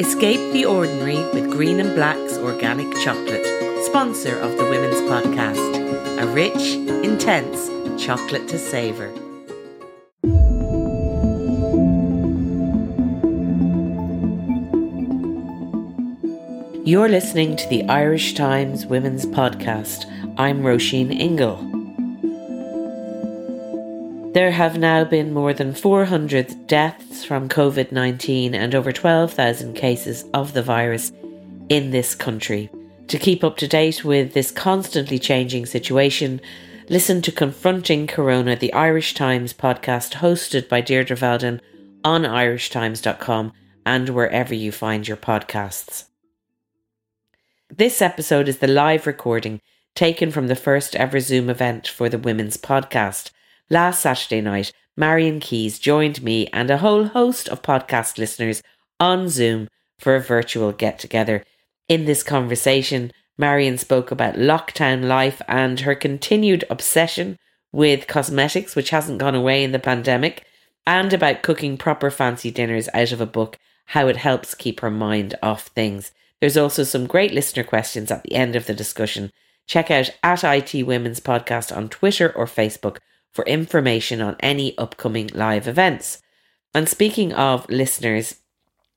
Escape the ordinary with Green and Black's organic chocolate, sponsor of the Women's Podcast. A rich, intense chocolate to savour. You're listening to the Irish Times Women's Podcast. I'm Roisin Ingle. There have now been more than 400 deaths from COVID 19 and over 12,000 cases of the virus in this country. To keep up to date with this constantly changing situation, listen to Confronting Corona, the Irish Times podcast hosted by Deirdre Veldon on irishtimes.com and wherever you find your podcasts. This episode is the live recording taken from the first ever Zoom event for the Women's Podcast. Last Saturday night, Marian Keyes joined me and a whole host of podcast listeners on Zoom for a virtual get together. In this conversation, Marion spoke about lockdown life and her continued obsession with cosmetics, which hasn't gone away in the pandemic, and about cooking proper fancy dinners out of a book, how it helps keep her mind off things. There's also some great listener questions at the end of the discussion. Check out at IT Women's Podcast on Twitter or Facebook for information on any upcoming live events. And speaking of listeners,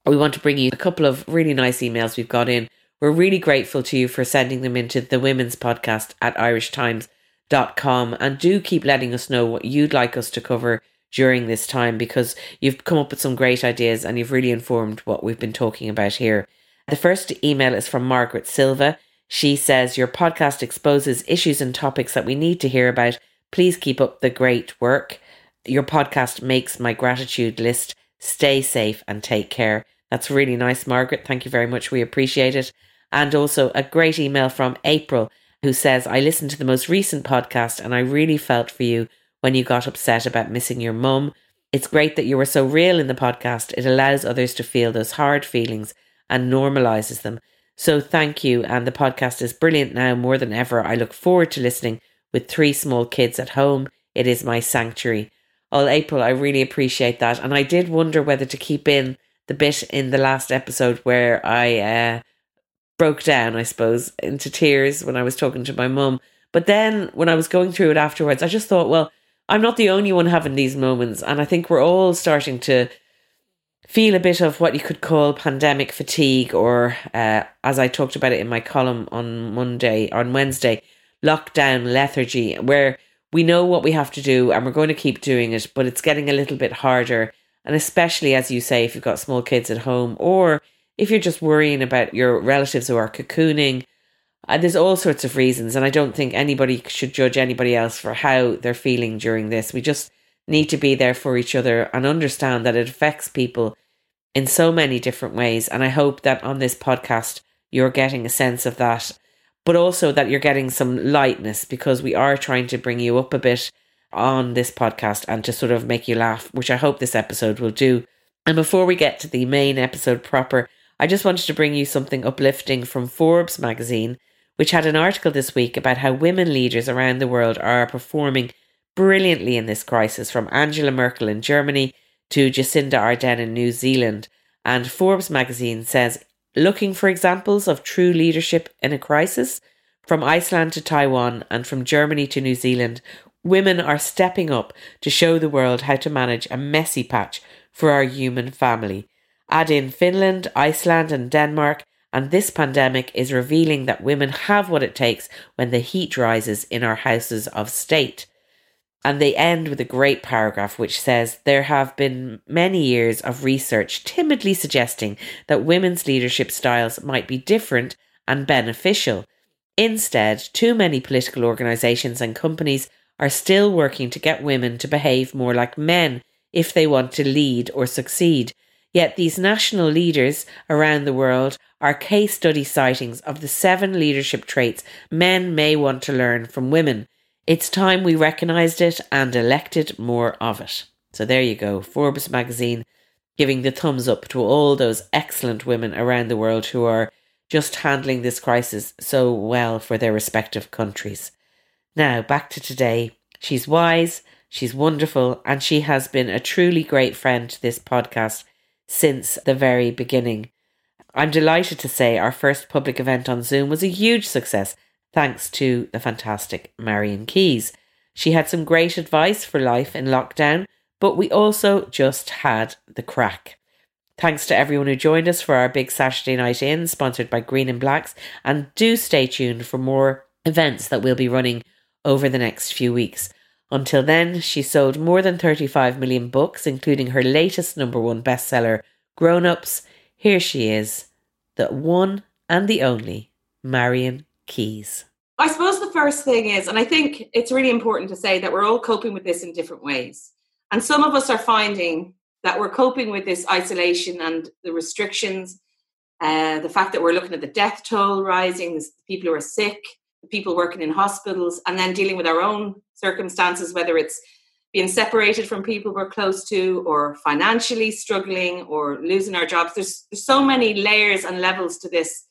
we want to bring you a couple of really nice emails we've got in. We're really grateful to you for sending them into the Women's Podcast at irishtimes.com. And do keep letting us know what you'd like us to cover during this time because you've come up with some great ideas and you've really informed what we've been talking about here. The first email is from Margaret Silva. She says, Your podcast exposes issues and topics that we need to hear about. Please keep up the great work. Your podcast makes my gratitude list. Stay safe and take care. That's really nice, Margaret. Thank you very much. We appreciate it. And also a great email from April who says, I listened to the most recent podcast and I really felt for you when you got upset about missing your mum. It's great that you were so real in the podcast. It allows others to feel those hard feelings and normalizes them. So thank you. And the podcast is brilliant now more than ever. I look forward to listening with three small kids at home. It is my sanctuary. All April, I really appreciate that. And I did wonder whether to keep in the bit in the last episode where I uh, broke down, I suppose, into tears when I was talking to my mum. But then when I was going through it afterwards, I just thought, well, I'm not the only one having these moments. And I think we're all starting to feel a bit of what you could call pandemic fatigue, or uh, as I talked about it in my column on Monday, on Wednesday, lockdown lethargy, where we know what we have to do and we're going to keep doing it, but it's getting a little bit harder. And especially, as you say, if you've got small kids at home, or if you're just worrying about your relatives who are cocooning, uh, there's all sorts of reasons. And I don't think anybody should judge anybody else for how they're feeling during this. We just need to be there for each other and understand that it affects people in so many different ways. And I hope that on this podcast, you're getting a sense of that, but also that you're getting some lightness because we are trying to bring you up a bit on this podcast and to sort of make you laugh, which I hope this episode will do. And before we get to the main episode proper, I just wanted to bring you something uplifting from Forbes magazine, which had an article this week about how women leaders around the world are performing brilliantly in this crisis, from Angela Merkel in Germany to Jacinda Ardern in New Zealand. And Forbes magazine says, looking for examples of true leadership in a crisis, from Iceland to Taiwan and from Germany to New Zealand, women are stepping up to show the world how to manage a messy patch for our human family. Add in Finland, Iceland, and Denmark, and this pandemic is revealing that women have what it takes when the heat rises in our houses of state. And they end with a great paragraph which says there have been many years of research timidly suggesting that women's leadership styles might be different and beneficial. Instead, too many political organisations and companies are still working to get women to behave more like men if they want to lead or succeed. Yet these national leaders around the world are case study sightings of the seven leadership traits men may want to learn from women. It's time we recognised it and elected more of it. So there you go, Forbes magazine giving the thumbs up to all those excellent women around the world who are just handling this crisis so well for their respective countries. Now, back to today. She's wise, she's wonderful, and she has been a truly great friend to this podcast since the very beginning. I'm delighted to say our first public event on Zoom was a huge success thanks to the fantastic Marian Keyes. She had some great advice for life in lockdown, but we also just had the crack. Thanks to everyone who joined us for our big Saturday night in, sponsored by Green and Blacks, and do stay tuned for more events that we'll be running over the next few weeks. Until then, she sold more than 35 million books, including her latest number one bestseller, Grown Ups. Here she is, the one and the only Marian Keyes. I suppose the first thing is, and I think it's really important to say that we're all coping with this in different ways. And some of us are finding that we're coping with this isolation and the restrictions, uh, the fact that we're looking at the death toll rising, the people who are sick, people working in hospitals, and then dealing with our own circumstances, whether it's being separated from people we're close to, or financially struggling, or losing our jobs. There's, there's so many layers and levels to this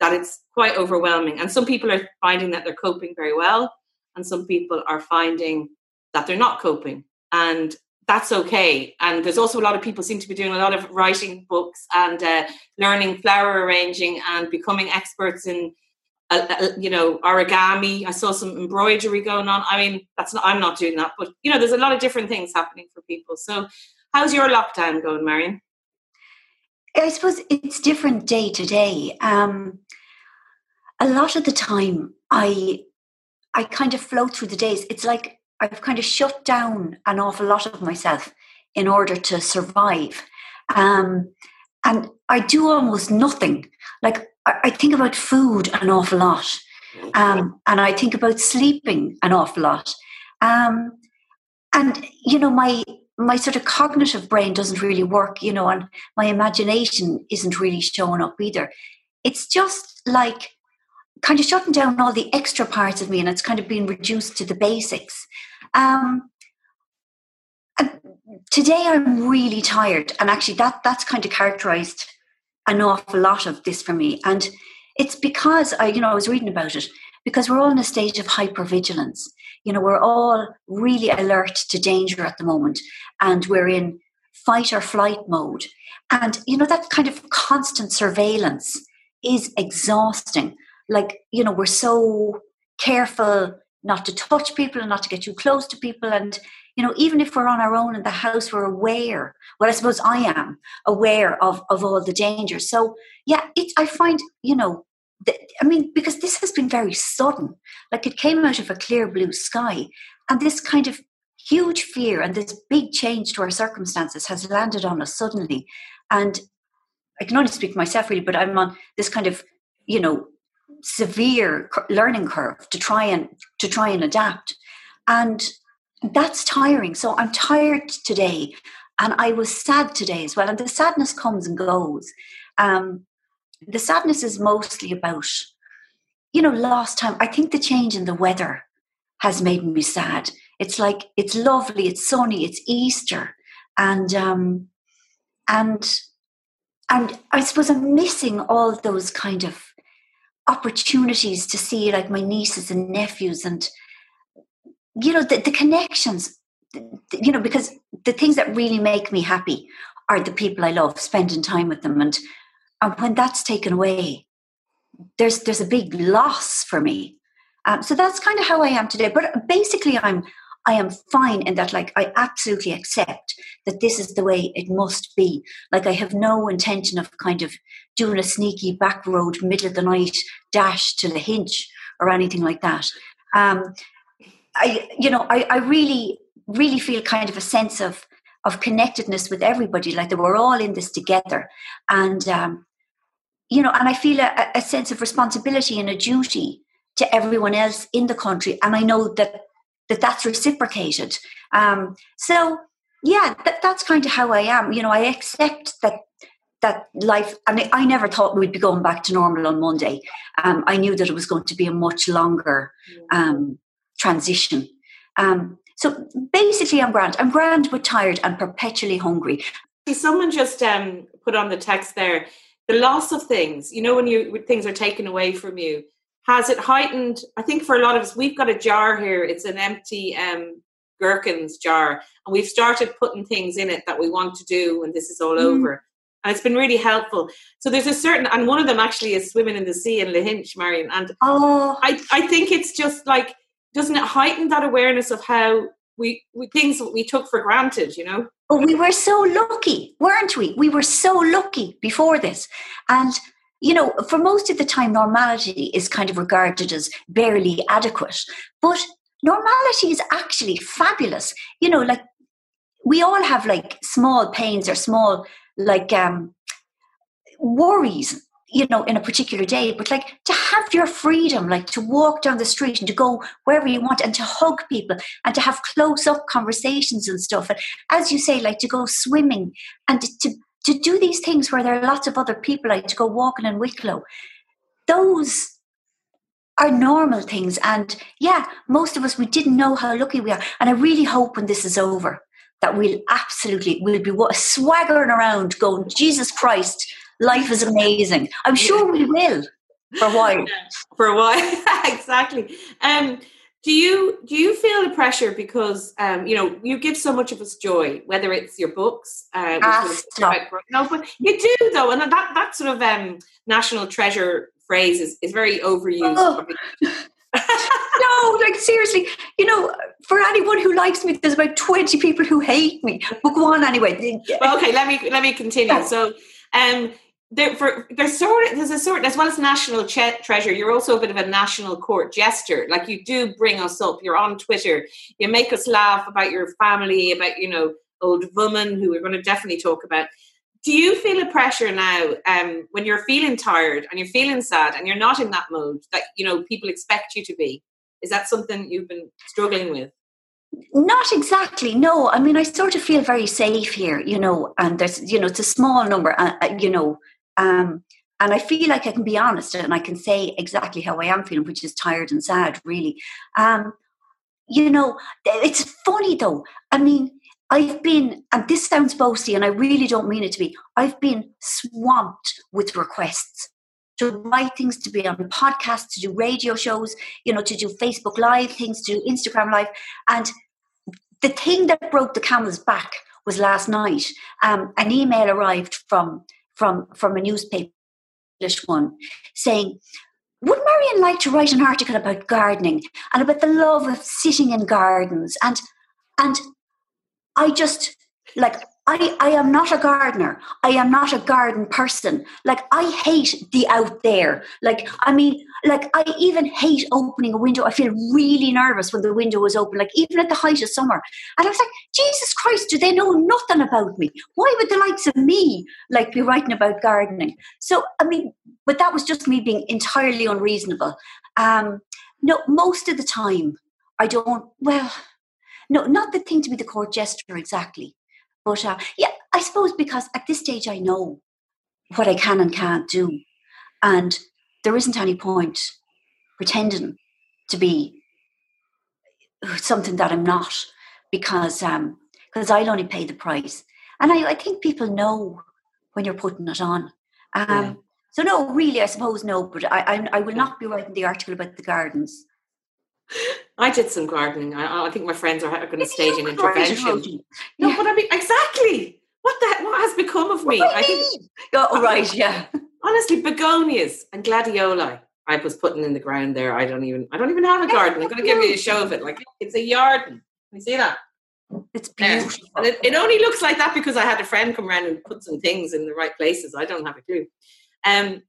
that it's quite overwhelming. And some people are finding that they're coping very well, and some people are finding that they're not coping. And that's okay. And there's also a lot of people seem to be doing a lot of writing books and uh, learning flower arranging and becoming experts in uh, uh, you know origami i saw some embroidery going on i mean that's not i'm not doing that but you know there's a lot of different things happening for people so how's your lockdown going marian i suppose it's different day to day. Um a lot of the time i i kind of flow through the days. It's like i've kind of shut down an awful lot of myself in order to survive. Um and i do almost nothing. Like I think about food an awful lot. Um, and I think about sleeping an awful lot. Um, and, you know, my my sort of cognitive brain doesn't really work, you know, and my imagination isn't really showing up either. It's just like kind of shutting down all the extra parts of me and it's kind of being reduced to the basics. Um, today I'm really tired, and actually that that's kind of characterized an awful lot of this for me. And it's because I, you know, I was reading about it because we're all in a state of hypervigilance. You know, we're all really alert to danger at the moment, and we're in fight or flight mode. And you know, that kind of constant surveillance is exhausting. Like, you know, we're so careful not to touch people and not to get too close to people and you know, even if we're on our own in the house, we're aware. Well, I suppose I am aware of of all the dangers. So yeah, it I find you know, I mean, because this has been very sudden. Like it came out of a clear blue sky, and this kind of huge fear and this big change to our circumstances has landed on us suddenly. And I can only speak for myself really, but I'm on this kind of you know severe learning curve to try and to try and adapt and that's tiring. So I'm tired today. And I was sad today as well. And the sadness comes and goes. Um, the sadness is mostly about, you know, last time, I think the change in the weather has made me sad. It's like, it's lovely, it's sunny, it's Easter. And, um, and, and I suppose I'm missing all those kind of opportunities to see like my nieces and nephews and you know the, the connections you know because the things that really make me happy are the people i love spending time with them and and when that's taken away there's there's a big loss for me. Um, so that's kind of how i am today. But basically i'm i am fine in that like i absolutely accept that this is the way it must be. Like i have no intention of kind of doing a sneaky back road middle of the night dash to Lahinch or anything like that. Um, I, you know, I, I really, really feel kind of a sense of of connectedness with everybody, like that we're all in this together, and um, you know, and I feel a, a sense of responsibility and a duty to everyone else in the country, and I know that that that's reciprocated. Um, so, yeah, that, that's kind of how I am. You know, I accept that that life, and I never thought we'd be going back to normal on Monday. Um, I knew that it was going to be a much longer um, transition. Um, so basically, I'm grand. I'm grand but tired and perpetually hungry. Someone just um, put on the text there the loss of things. You know, when you when things are taken away from you, has it heightened? I think for a lot of us, we've got a jar here. It's an empty um, gherkins jar, and we've started putting things in it that we want to do when this is all mm. over. And it's been really helpful. So there's a certain, and one of them actually is swimming in the sea in Lahinch, Marian. And oh. I, I think it's just like doesn't it heighten that awareness of how we, we things we took for granted, you know? Oh, we were so lucky, weren't we? We were so lucky before this. And you know, for most of the time, normality is kind of regarded as barely adequate. But normality is actually fabulous. You know, like we all have like small pains or small like um worries you know, in a particular day, but like to have your freedom, like to walk down the street and to go wherever you want and to hug people and to have close up conversations and stuff. And as you say, like to go swimming and to, to do these things where there are lots of other people, like to go walking in Wicklow, those are normal things. And yeah, most of us, we didn't know how lucky we are. And I really hope when this is over that we'll absolutely, we'll be swaggering around going, Jesus Christ, life is amazing. I'm sure we will for a while. For a while, exactly. Um, do you do you feel the pressure because um, you know you give so much of us joy, whether it's your books, uh, ah, no, but you do though, and that that sort of um, national treasure phrase is, is very overused. Oh. no, like seriously, you know, for anyone who likes me, there's about twenty people who hate me. But go on anyway. Well, okay, let me let me continue. So, um, there, for, there's sort of, there's a sort as well as national treasure. You're also a bit of a national court jester. Like you do bring us up. You're on Twitter. You make us laugh about your family, about you know old woman who we're going to definitely talk about. Do you feel a pressure now um, when you're feeling tired and you're feeling sad and you're not in that mode that you know people expect you to be? Is that something you've been struggling with? Not exactly. No, I mean I sort of feel very safe here, you know, and there's you know it's a small number, uh, uh you know, um, and I feel like I can be honest and I can say exactly how I am feeling, which is tired and sad, really. Um, you know, it's funny though. I mean, I've been, and this sounds boasty, and I really don't mean it to be, I've been swamped with requests to write things, to be on podcasts, to do radio shows, you know, to do Facebook Live things, to do Instagram Live. And the thing that broke the camel's back was last night. Um, an email arrived from from from a newspaper, English one, saying, "Would Marian like to write an article about gardening and about the love of sitting in gardens?" And and I just like I, I am not a gardener. I am not a garden person. Like I hate the out there. Like I mean, like I even hate opening a window. I feel really nervous when the window is open, like even at the height of summer. And I was like, Jesus Christ, do they know nothing about me? Why would the likes of me like be writing about gardening? So I mean, but that was just me being entirely unreasonable. Um, no, most of the time I don't well no, not the thing to be the court jester exactly. But uh, yeah, I suppose because at this stage I know what I can and can't do. And there isn't any point pretending to be something that I'm not because um, because I'll only pay the price. And I, I think people know when you're putting it on. Um, yeah. So no, really, I suppose no. But I, I, I will not be writing the article about the gardens. I did some gardening. I, I think my friends are going to stage an intervention. No, yeah. but I mean, exactly. What the what has become of me? I think. Oh, right, yeah. Honestly, begonias and gladioli. I was putting in the ground there. I don't even. I don't even have a garden. I'm going to give you a show of it. Like it's a yard. Can you see that? It's beautiful. and it, it, only looks like that because I had a friend come around and put some things in the right places. I don't have a clue. Um,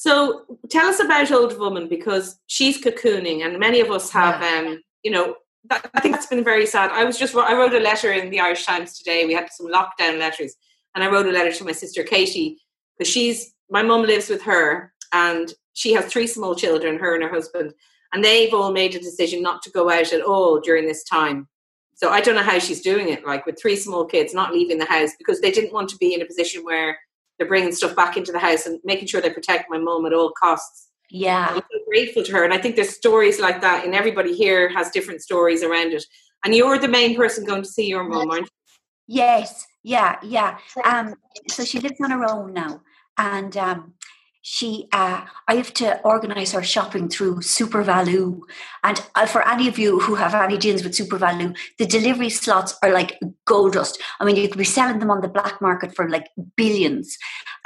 so tell us about Old Woman because she's cocooning, and many of us have, yeah. um, you know, that, I think that's been very sad. I was just I wrote a letter in the Irish Times today. We had some lockdown letters, and I wrote a letter to my sister Katie because she's my mum lives with her, and she has three small children, her and her husband, and they've all made a decision not to go out at all during this time. So I don't know how she's doing it, like with three small kids, not leaving the house because they didn't want to be in a position where they're bringing stuff back into the house and making sure they protect my mum at all costs. Yeah. I'm so grateful to her. And I think there's stories like that, and everybody here has different stories around it. And you're the main person going to see your mum, aren't you? Yes, yeah, yeah. Um, so she lives on her own now, and um, she uh, i have to organize her shopping through SuperValu and uh, for any of you who have any deals with SuperValu the delivery slots are like gold dust. I mean you could be selling them on the black market for like billions.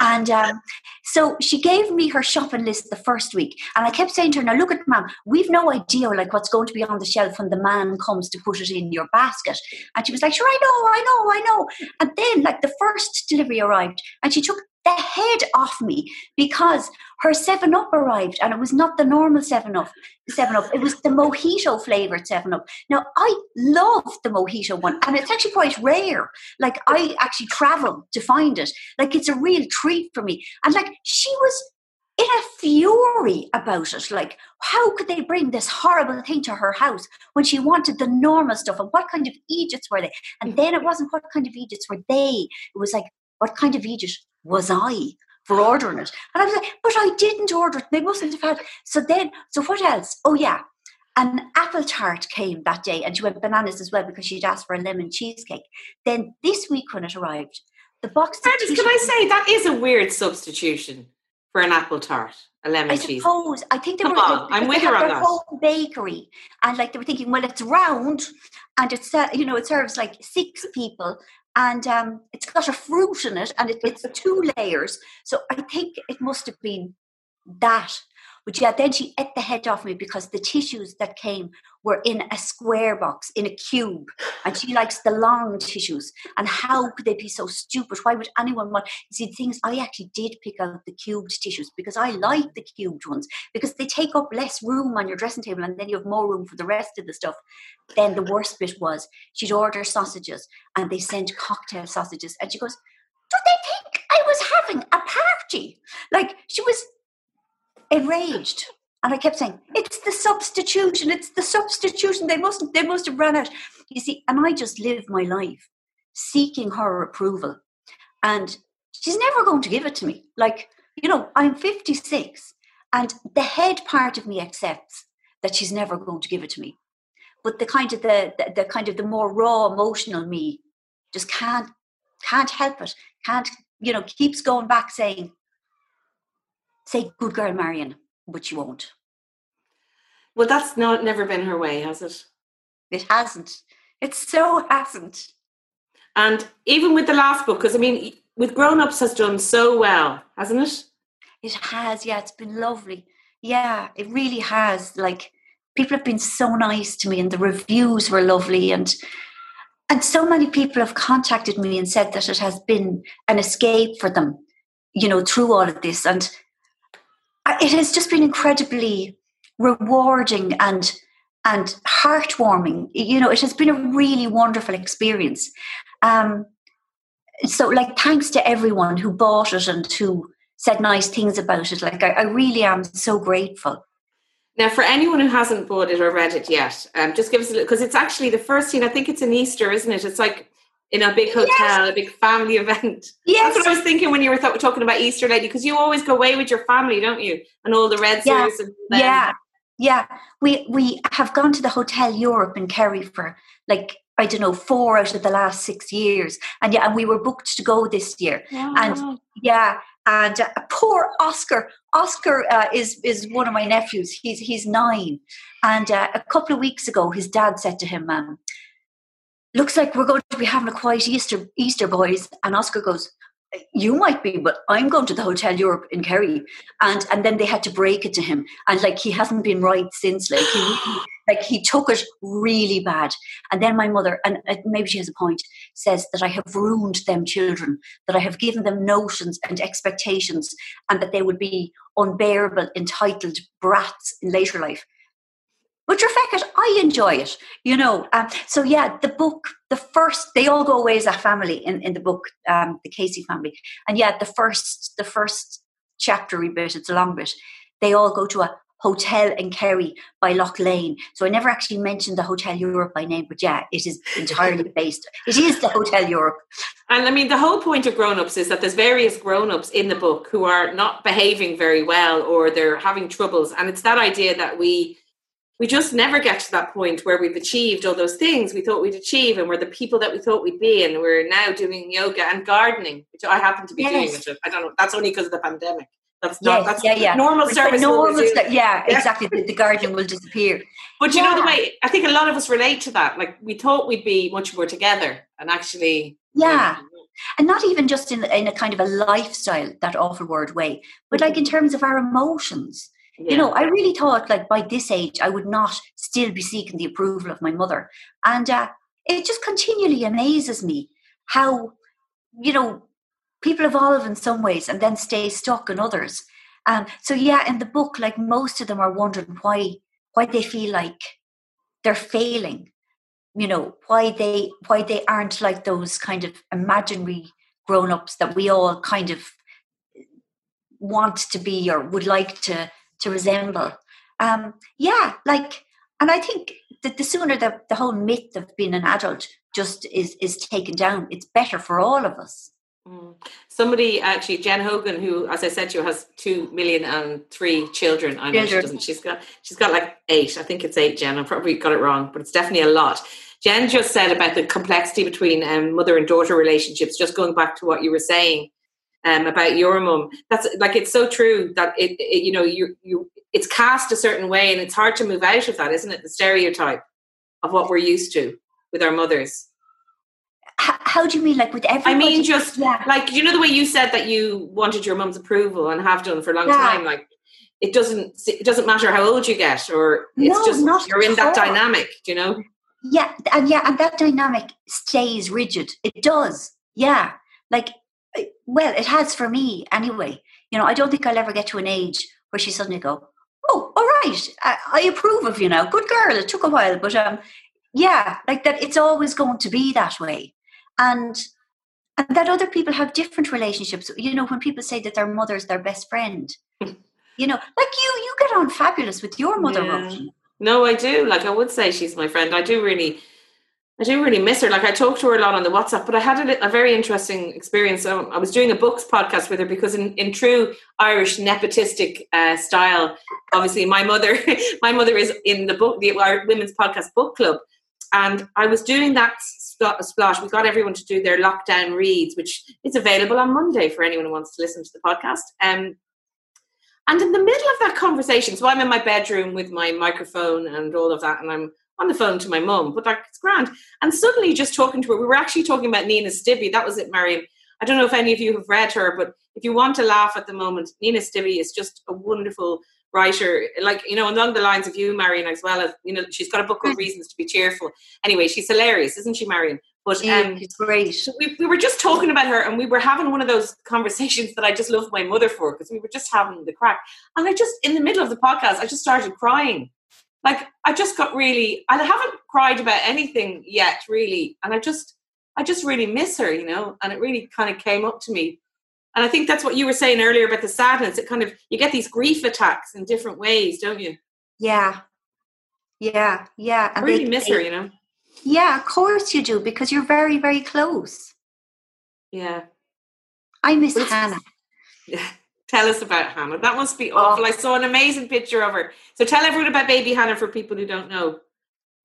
And um, so she gave me her shopping list the first week and i kept saying to her now look at ma'am we've no idea like what's going to be on the shelf when the man comes to put it in your basket. And she was like sure i know i know i know. And then like the first delivery arrived and she took the head off me because her 7 Up arrived and it was not the normal 7 Up. 7 Up. It was the mojito flavored 7 Up. Now, I love the mojito one and it's actually quite rare. Like, I actually travel to find it. Like, it's a real treat for me. And, like, she was in a fury about it. Like, how could they bring this horrible thing to her house when she wanted the normal stuff? And what kind of Egypts were they? And mm-hmm. then it wasn't what kind of Egypts were they. It was like, what kind of Egypt was I for ordering it? And I was like, but I didn't order it. They mustn't have had. So then, so what else? Oh yeah, an apple tart came that day, and she went bananas as well because she'd asked for a lemon cheesecake. Then this week when it arrived, the box. Curtis, can I say that is a weird substitution for an apple tart? A lemon cheesecake. I cheese. suppose. I think they Come were. on, I'm with her on their that. Home bakery, and like they were thinking, well, it's round, and it's uh, you know it serves like six people, and um, it's got a fruit in it, and it, it's two layers. So I think it must have been that. But yeah, then she ate the head off me because the tissues that came were in a square box, in a cube, and she likes the long tissues. And how could they be so stupid? Why would anyone want? See, things I actually did pick out the cubed tissues because I like the cubed ones because they take up less room on your dressing table, and then you have more room for the rest of the stuff. Then the worst bit was she'd order sausages, and they sent cocktail sausages, and she goes, "Do they think I was having a party?" Like she was enraged. And I kept saying, "It's the substitution. It's the substitution. They must. They must have run out." You see, and I just live my life seeking her approval, and she's never going to give it to me. Like you know, I'm 56, and the head part of me accepts that she's never going to give it to me, but the kind of the, the, the kind of the more raw emotional me just can't can't help it. Can't you know? Keeps going back saying, "Say, good girl, Marian," but you won't. Well, that's not never been her way, has it? It hasn't. It so hasn't. And even with the last book, because I mean, with Grown Ups has done so well, hasn't it? It has, yeah, it's been lovely. Yeah, it really has. Like people have been so nice to me and the reviews were lovely and and so many people have contacted me and said that it has been an escape for them, you know, through all of this. And it has just been incredibly rewarding and and heartwarming. You know, it has been a really wonderful experience. Um, so, like, thanks to everyone who bought it and who said nice things about it. Like, I, I really am so grateful. Now, for anyone who hasn't bought it or read it yet, um, just give us a little because it's actually the first scene. I think it's an Easter, isn't it? It's like in a big hotel, Yes. a big family event. Yes. That's what I was thinking when you were th- talking about Easter, lady, because you always go away with your family, don't you? And all the Red Yeah. and. Yeah, yeah. We we have gone to the Hotel Europe in Kerry for like I don't know four out of the last six years, and yeah, and we were booked to go this year. And yeah, and uh, poor Oscar. Oscar uh, is is one of my nephews. He's he's nine, and uh, a couple of weeks ago, his dad said to him, um, "Looks like we're going be having a quiet Easter, Easter, boys." And Oscar goes. You might be, but I'm going to the Hotel Europe in Kerry, and and then they had to break it to him, and like he hasn't been right since. Like he really, like he took it really bad, and then my mother, and maybe she has a point, says that I have ruined them children, that I have given them notions and expectations, and that they would be unbearable, entitled brats in later life. But your fact I enjoy it, you know. Um, so yeah, the book, the first, they all go away as a family in, in the book, um, the Casey family, and yeah, the first, the first chaptery bit, it's a long bit. They all go to a hotel in Kerry by Lough Leane. So I never actually mentioned the Hotel Europe by name, but yeah, it is entirely based. It is the Hotel Europe. And I mean, the whole point of grown ups is that there's various grown ups in the book who are not behaving very well or they're having troubles. And it's that idea that we we just never get to that point where we've achieved all those things we thought we'd achieve and we're the people that we thought we'd be and we're now doing yoga and gardening which i happen to be yes. doing which i don't know that's only because of the pandemic. That's not yes, that's yeah, yeah. normal service normal st- yeah, yeah, exactly the, the gardening will disappear. But you know the way i think a lot of us relate to that like we thought we'd be much more together and actually yeah. and not even just in, in a kind of a lifestyle that awful word way but mm-hmm. like in terms of our emotions yeah. You know, I really thought like by this age I would not still be seeking the approval of my mother. And uh, it just continually amazes me how, you know, people evolve in some ways and then stay stuck in others. Um, so yeah, in the book, like most of them are wondering why why they feel like they're failing. You know, why they why they aren't like those kind of imaginary grown-ups that we all kind of want to be or would like to to resemble. Um, yeah, like, and I think that the sooner the, the whole myth of being an adult just is is taken down, it's better for all of us. Mm. Somebody actually, Jen Hogan, who, as I said to you, has two million and three children. I know children. she doesn't. She's got she's got like eight. I think it's eight. Jen, I probably got it wrong, but it's definitely a lot. Jen just said about the complexity between um, mother and daughter relationships. Just going back to what you were saying, um, about your mum. That's like it's so true that it, it, you know you you it's cast a certain way, and it's hard to move out of that, isn't it? The stereotype of what we're used to with our mothers. How, how do you mean, like with everybody? I mean, just yeah. like you know the way you said that you wanted your mum's approval and have done for a long yeah. time, like it doesn't it doesn't matter how old you get or it's no, just you're in that dynamic you know yeah and yeah and that dynamic stays rigid it does yeah like well, it has for me anyway. You know, I don't think I'll ever get to an age where she suddenly go, "Oh, all right, I, I approve of you now. Good girl." It took a while, but um, yeah, like that. It's always going to be that way, and and that other people have different relationships. You know, when people say that their mother's their best friend, you know, like you, you get on fabulous with your mother, yeah. No, I do. Like I would say she's my friend. I do really I do really miss her. Like I talked to her a lot on the WhatsApp, but I had a, a very interesting experience. I was doing a books podcast with her because, in, in true Irish nepotistic uh, style, obviously my mother, my mother is in the book, the women's podcast book club, and I was doing that splash. We got everyone to do their lockdown reads, which is available on Monday for anyone who wants to listen to the podcast. Um, and in the middle of that conversation, so I'm in my bedroom with my microphone and all of that, and I'm on the phone to my mum, but like it's grand. And suddenly, just talking to her, we were actually talking about Nina Stibbe. That was it, Marian. I don't know if any of you have read her, but if you want to laugh at the moment, Nina Stibbe is just a wonderful writer. Like you know, along the lines of you, Marian, as well as you know, she's got a book called Reasons to Be Cheerful. Anyway, she's hilarious, isn't she, Marian? But um, she's great. We, we were just talking about her, and we were having one of those conversations that I just love my mother for because we were just having the crack. And I just, in the middle of the podcast, I just started crying like I just got really I haven't cried about anything yet really. And I just I just really miss her you know? And it really kind of came up to me. And I think that's what you were saying earlier about the sadness. It kind of you get these grief attacks in different ways don't you? Yeah. Yeah yeah. I really they, miss her you know? Yeah of course you do because you're very very close. Yeah. I miss Hannah. Yeah Tell us about Hannah. That must be awful. Oh. I saw an amazing picture of her. So tell everyone about baby Hannah for people who don't know.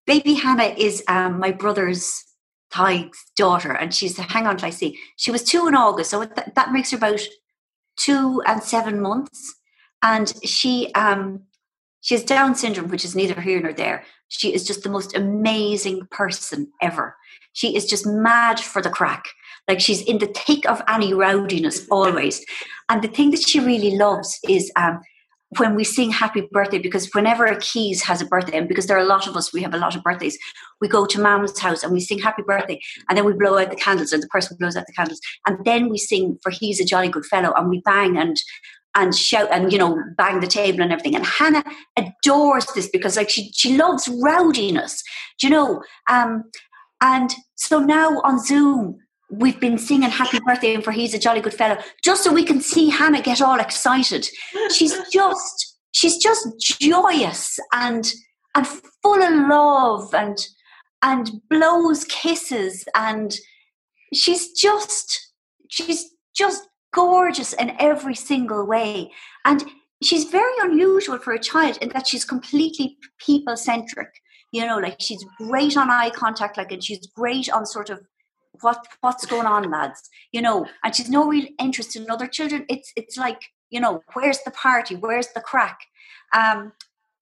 Baby Hannah is um, my brother's Tadhg's daughter, and she's hang on till I see. She was two in August, so that, that makes her about two and seven months. And she um, she has Down syndrome, which is neither here nor there. She is just the most amazing person ever. She is just mad for the crack. Like she's in the thick of any rowdiness always. And the thing that she really loves is um, when we sing happy birthday, because whenever a Keyes has a birthday, and because there are a lot of us, we have a lot of birthdays, we go to mom's house and we sing happy birthday, and then we blow out the candles, and the person blows out the candles, and then we sing for he's a jolly good fellow, and we bang and and shout and you know bang the table and everything. And Hannah adores this because like she she loves rowdiness, you know? Um, and so now on Zoom, we've been singing happy birthday and for he's a jolly good fellow just so we can see hannah get all excited. She's just she's just joyous and and full of love and and blows kisses and she's just she's just gorgeous in every single way. And she's very unusual for a child in that she's completely people centric you know like she's great on eye contact like and she's great on sort of what what's going on lads? You know and she's no real interest in other children. It's it's like you know where's the party? Where's the crack? Um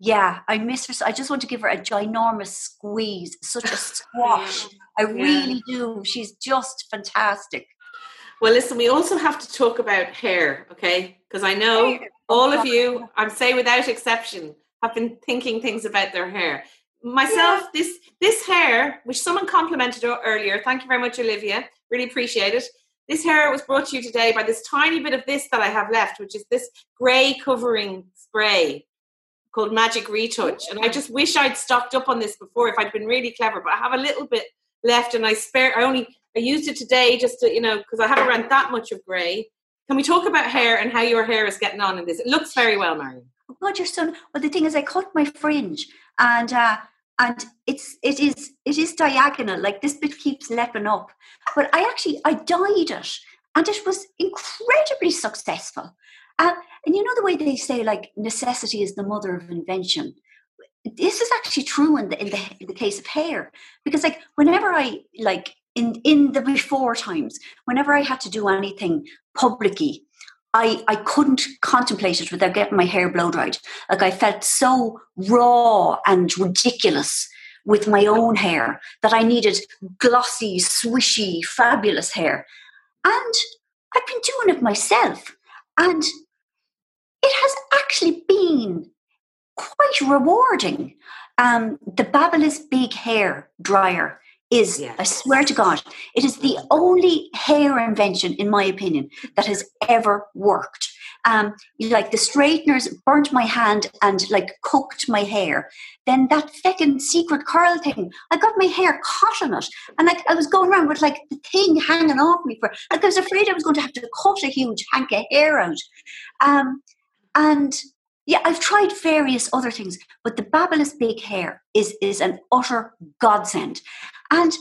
yeah i miss her so i just want to give her a ginormous squeeze such a squash. I really yeah. do. She's just fantastic. Well listen we also have to talk about hair okay? Because i know all of you i'm say without exception have been thinking things about their hair myself yeah. this this hair which someone complimented earlier thank you very much olivia really appreciate it. This hair was brought to you today by this tiny bit of this that i have left which is this gray covering spray called magic retouch and i just wish i'd stocked up on this before if i'd been really clever but i have a little bit left and i spare i only i used it today just to you know because i haven't run that much of gray can we talk about hair and how your hair is getting on in this? It looks very well marian god your son well the thing is i cut my fringe and uh, and it's it is it is diagonal like this bit keeps leaping up. But i actually i dyed it and it was incredibly successful. Uh, and you know the way they say like necessity is the mother of invention? This is actually true in the in the, in the case of hair. Because like whenever i like in in the before times whenever i had to do anything publicly I, I couldn't contemplate it without getting my hair blow dried. Like I felt so raw and ridiculous with my own hair that I needed glossy, swishy, fabulous hair. And I've been doing it myself. And it has actually been quite rewarding. Um, the Babyliss Big Hair Dryer is, yes. I swear to God, it is the only hair invention, in my opinion, that has ever worked. Um, like the straighteners burnt my hand and like cooked my hair. Then that fucking secret curl thing, I got my hair caught in it, and like I was going around with like the thing hanging off me for. Like I was afraid I was going to have to cut a huge hank of hair out. Um, and yeah, I've tried various other things, but the Babyliss Big Hair is is an utter godsend. And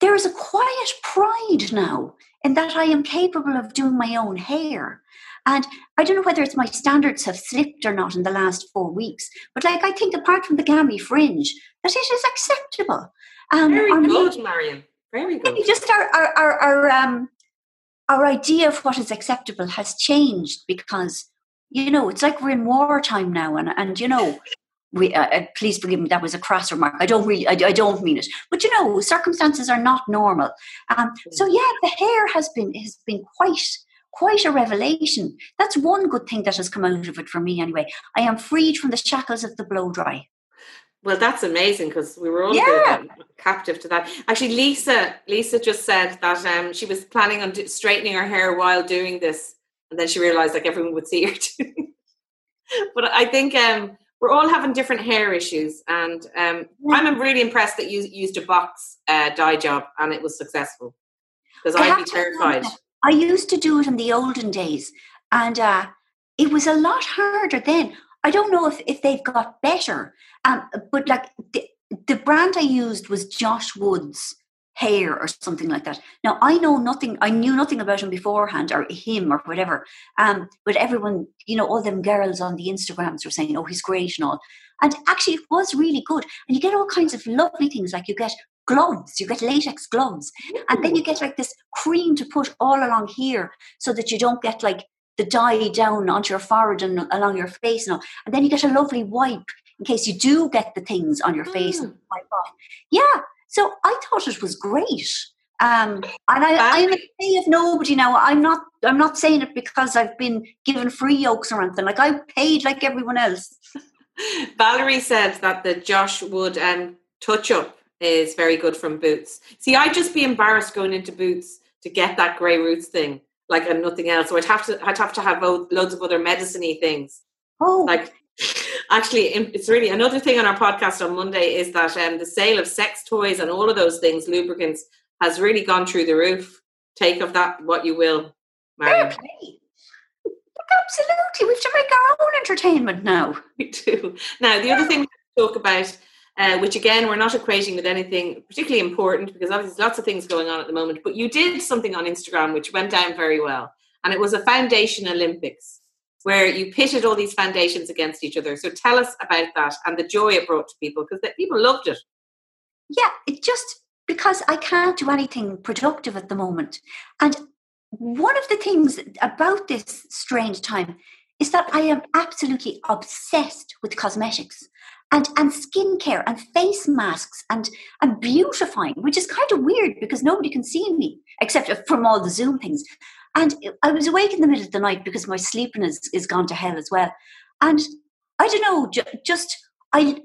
there is a quiet pride now in that I am capable of doing my own hair. And I don't know whether it's my standards have slipped or not in the last four weeks, but like I think apart from the gammy fringe, that it is acceptable. Um, Very good, me, Marian. Very good. Just our our, our, our um our idea of what is acceptable has changed because you know it's like we're in wartime now and and you know we, uh, uh, please forgive me, that was a crass remark. I don't really, I, I, don't mean it, but you know, circumstances are not normal. Um, so yeah, the hair has been has been quite quite a revelation. That's one good thing that has come out of it for me, anyway. I am freed from the shackles of the blow dry. Well, that's amazing because we were all yeah. captive to that. Actually, Lisa, Lisa just said that um, she was planning on straightening her hair while doing this, and then she realized like everyone would see her too. but I think um, we're all having different hair issues, and um, I'm really impressed that you used a box uh, dye job and it was successful because I'd be terrified. I used to do it in the olden days, and uh, it was a lot harder then. I don't know if, if they've got better, um, but like the, the brand I used was Josh Woods hair or something like that. Now I know nothing. I knew nothing about him beforehand, or him, or whatever. Um, but everyone, you know, all them girls on the Instagrams were saying, "Oh, he's great and all." And actually, it was really good. And you get all kinds of lovely things, like you get gloves, you get latex gloves, and then you get like this cream to put all along here, so that you don't get like the dye down onto your forehead and along your face and all. And then you get a lovely wipe in case you do get the things on your face mm. and wipe off. Yeah, so I thought it was great. Um, and I, I'm a of nobody now. I'm not. I'm not saying it because I've been given free yolks or anything. Like I paid like everyone else. Valerie said that the Josh Wood um, touch up is very good from Boots. See, I'd just be embarrassed going into Boots to get that grey roots thing, like and nothing else. So I'd have to. I'd have to have loads of other medicine things. Oh, like actually it's really another thing on our podcast on monday is that um, the sale of sex toys and all of those things lubricants has really gone through the roof take of that what you will Marian. absolutely. We have to make our own entertainment now. We do. Now, the other thing we talk about, uh, which again, we're not equating with anything particularly important because obviously there's lots of things going on at the moment, but you did something on Instagram which went down very well. And it was a foundation Olympics where you pitted all these foundations against each other. So tell us about that and the joy it brought to people because people loved it. Yeah, it just because I can't do anything productive at the moment. And one of the things about this strange time is that I am absolutely obsessed with cosmetics and, and skincare and face masks and, and beautifying, which is kind of weird because nobody can see me except from all the Zoom things. And I was awake in the middle of the night because my sleeping is, is gone to hell as well. And I don't know, just I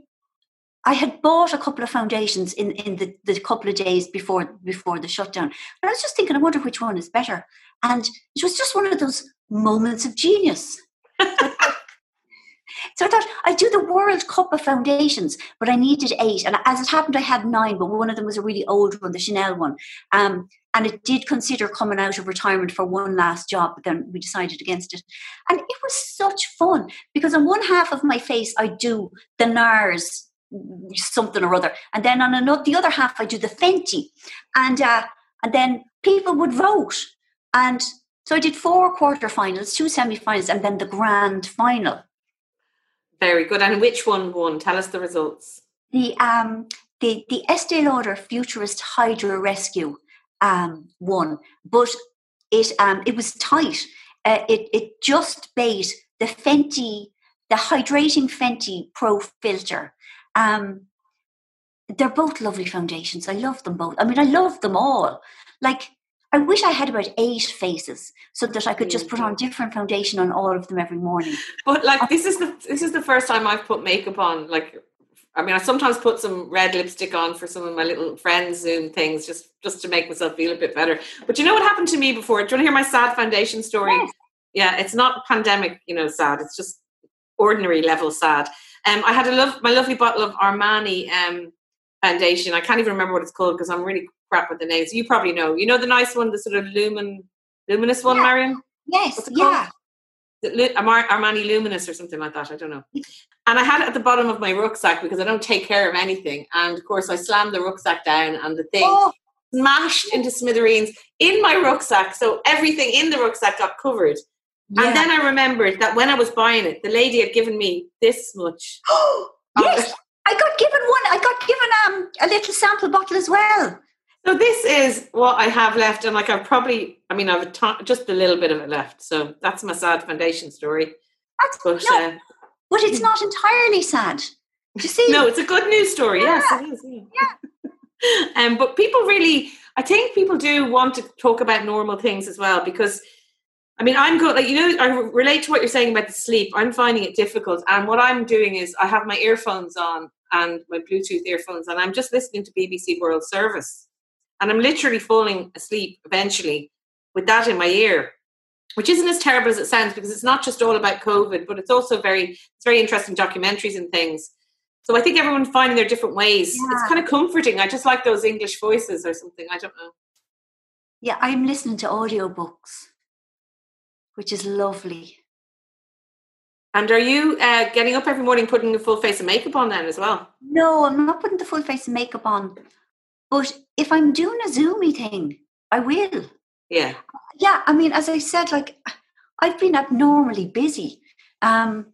I had bought a couple of foundations in, in the, the couple of days before before the shutdown. And I was just thinking, I wonder which one is better. And it was just one of those moments of genius. So I thought I'd do the World Cup of foundations, but I needed eight. And as it happened, I had nine, but one of them was a really old one, the Chanel one. Um, and it did consider coming out of retirement for one last job, but then we decided against it. And it was such fun because on one half of my face, I do the NARS something or other. And then on another, the other half, I do the Fenty. And, uh, and then people would vote. And so I did four quarterfinals, two semi-finals, and then the grand final. Very good. And which one won? Tell us the results. The um the the Estee Lauder Futurist Hydra Rescue um won, but it um it was tight. Uh, it it just beat the Fenty, the hydrating Fenty Pro filter. Um, they're both lovely foundations. I love them both. I mean, I love them all. Like I wish I had about eight faces so that I could just put on different foundation on all of them every morning. But like this is the this is the first time I've put makeup on. Like I mean, I sometimes put some red lipstick on for some of my little friends Zoom things just just to make myself feel a bit better. But you know what happened to me before? Do you want to hear my sad foundation story? Yes. Yeah, it's not pandemic, you know, sad. It's just ordinary level sad. Um, I had a love my lovely bottle of Armani um, foundation. I can't even remember what it's called because I'm really crap with the names. You probably know. You know the nice one, the sort of lumen, luminous one, yeah. Marian. Yes, yeah. Armani Luminous or something like that. I don't know. And I had it at the bottom of my rucksack because I don't take care of anything. And of course, I slammed the rucksack down and the thing oh. smashed into smithereens in my rucksack. So everything in the rucksack got covered. Yeah. And then I remembered that when I was buying it, the lady had given me this much. yes, I got given one. I got given um, a little sample bottle as well. So this is what I have left, and like I've probably, I mean, I've t- just a little bit of it left. So that's my sad foundation story. That's but, no, uh, but it's not entirely sad. You see? no, it's a good news story. Yeah. Yes, it is. Yeah. yeah. um, but people really, I think people do want to talk about normal things as well because. I mean, I'm good. Like you know, I relate to what you're saying about the sleep. I'm finding it difficult, and what I'm doing is I have my earphones on and my Bluetooth earphones, and I'm just listening to BBC World Service and I'm literally falling asleep eventually with that in my ear, which isn't as terrible as it sounds because it's not just all about COVID, but it's also very it's very interesting documentaries and things. So I think everyone's finding their different ways. Yeah. It's kind of comforting. I just like those English voices or something. I don't know. Yeah, I'm listening to audiobooks, which is lovely. And are you uh, getting up every morning putting a full face of makeup on then as well? No, I'm not putting the full face of makeup on. But if I'm doing a Zoomy thing, I will. Yeah. Yeah. I mean, as I said, like I've been abnormally busy. Um,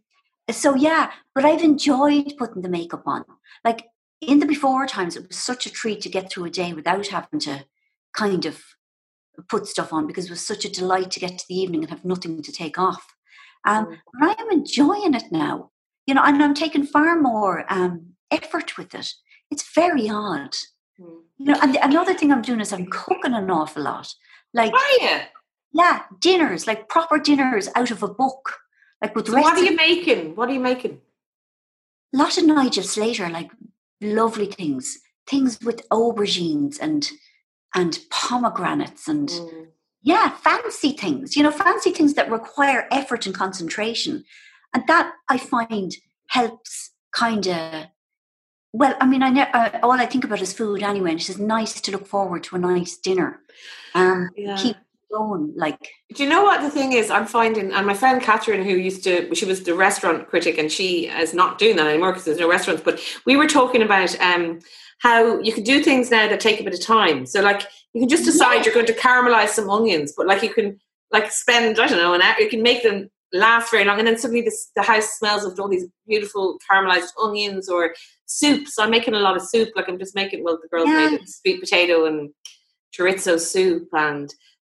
so yeah, but I've enjoyed putting the makeup on. Like in the before times, it was such a treat to get through a day without having to kind of put stuff on because it was such a delight to get to the evening and have nothing to take off. Um, mm. But I am enjoying it now, you know, and I'm taking far more um, effort with it. It's very odd. You know, and the, another thing I'm doing is I'm cooking an awful lot. Like, are you? Yeah, dinners, like proper dinners out of a book. Like with so what are you making? What are you making? A lot of Nigel Slater, like lovely things, things with aubergines and and pomegranates and mm. yeah, fancy things. You know, fancy things that require effort and concentration, and that I find helps kind of well, I mean, I ne- uh, all I think about is food anyway, and it's just nice to look forward to a nice dinner. Um, yeah. Keep going. Like, do you know what the thing is? I'm finding, and my friend Catherine, who used to, she was the restaurant critic, and she is not doing that anymore because there's no restaurants. But we were talking about um, how you can do things now that take a bit of time. So, like, you can just decide yeah. you're going to caramelize some onions, but like you can like spend I don't know an hour. You can make them last very long, and then suddenly this, the house smells of all these beautiful caramelized onions or soup. So I'm making a lot of soup. Like I'm just making well, the girls yeah. made it, sweet potato and chorizo soup, and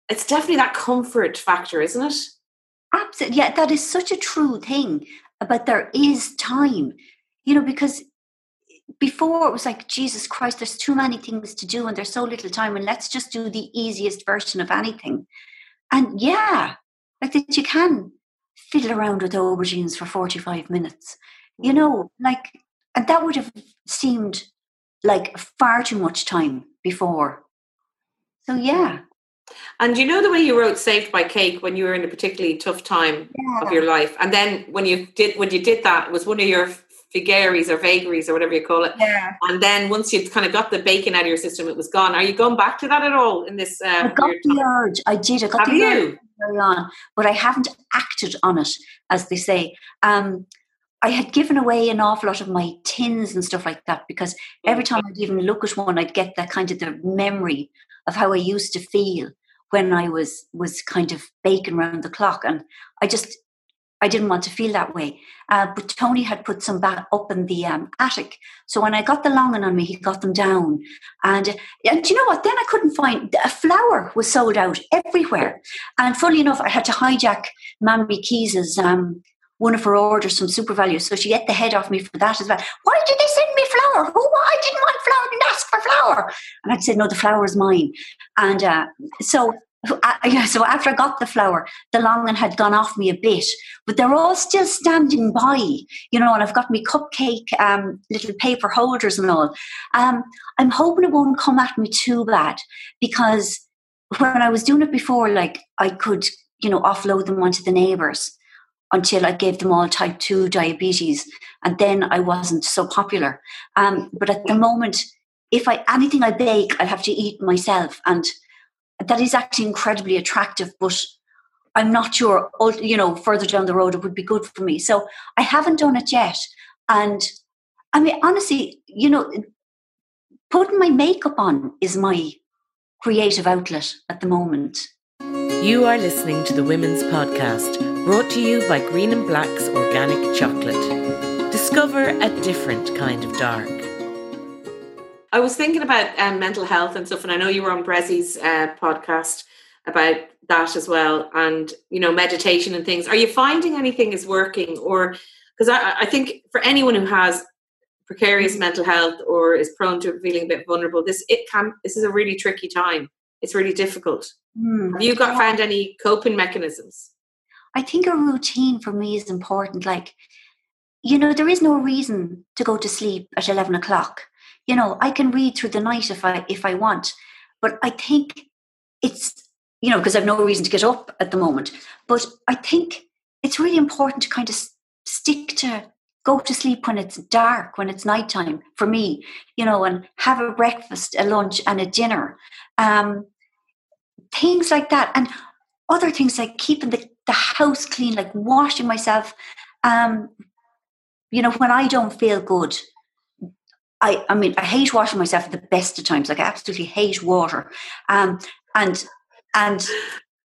it's definitely that comfort factor, isn't it? Absolutely, yeah. That is such a true thing. But there is time, you know, because before it was like jesus christ there's too many things to do and there's so little time and let's just do the easiest version of anything and yeah like that you can fiddle around with the aubergines for 45 minutes you mm. know like and that would have seemed like far too much time before so yeah and you know the way you wrote "Saved by Cake" when you were in a particularly tough time yeah. of your life, and then when you did when you did that, was one of your vagaries or vagaries or whatever you call it. Yeah. And then once you'd kind of got the bacon out of your system, it was gone. Are you going back to that at all in this? Uh, I got the urge. I did. I got Have the you? urge very on, but I haven't acted on it, as they say. Um, I had given away an awful lot of my tins and stuff like that because every time I'd even look at one, I'd get that kind of the memory of how I used to feel when I was was kind of baking around the clock, and I just I didn't want to feel that way. Uh, but Tony had put some back up in the um, attic. So when I got the longing on me, he got them down. And, and you know what? Then I couldn't find a flour was sold out everywhere. And funny enough, I had to hijack Mammy Keyes's um, one of her orders from SuperValu. So she get the head off me for that as well. Why did they send me flour? Who? I didn't want flour. Didn't ask for flour. And I said, no, the flour is mine. And uh, so so after I got the flour, the longing had gone off me a bit, but they're all still standing by, you know, and I've got my cupcake um, little paper holders and all. Um, I'm hoping it won't come at me too bad because when I was doing it before, like I could, you know, offload them onto the neighbours until I gave them all type 2 diabetes, and then I wasn't so popular. Um, but at the moment, if I anything I bake, I have to eat myself and that is actually incredibly attractive, but I'm not sure, you know, further down the road it would be good for me. So I haven't done it yet. And I mean, honestly, you know, putting my makeup on is my creative outlet at the moment. You are listening to the Women's Podcast, brought to you by Green and Black's Organic Chocolate. Discover a different kind of dark. I was thinking about um, mental health and stuff, and I know you were on Bressie's uh, podcast about that as well, and you know meditation and things. Are you finding anything is working, or because I, I think for anyone who has precarious mental health or is prone to feeling a bit vulnerable, this it can this is a really tricky time. It's really difficult. Mm, Have you got found any coping mechanisms? I think a routine for me is important. Like, you know, there is no reason to go to sleep at eleven o'clock you know i can read through the night if i if i want but i think it's you know because i've no reason to get up at the moment but i think it's really important to kind of stick to go to sleep when it's dark when it's nighttime for me you know and have a breakfast a lunch and a dinner um things like that and other things like keeping the, the house clean like washing myself um you know when i don't feel good I, I mean, I hate washing myself at the best of times. Like, I absolutely hate water. Um, and, and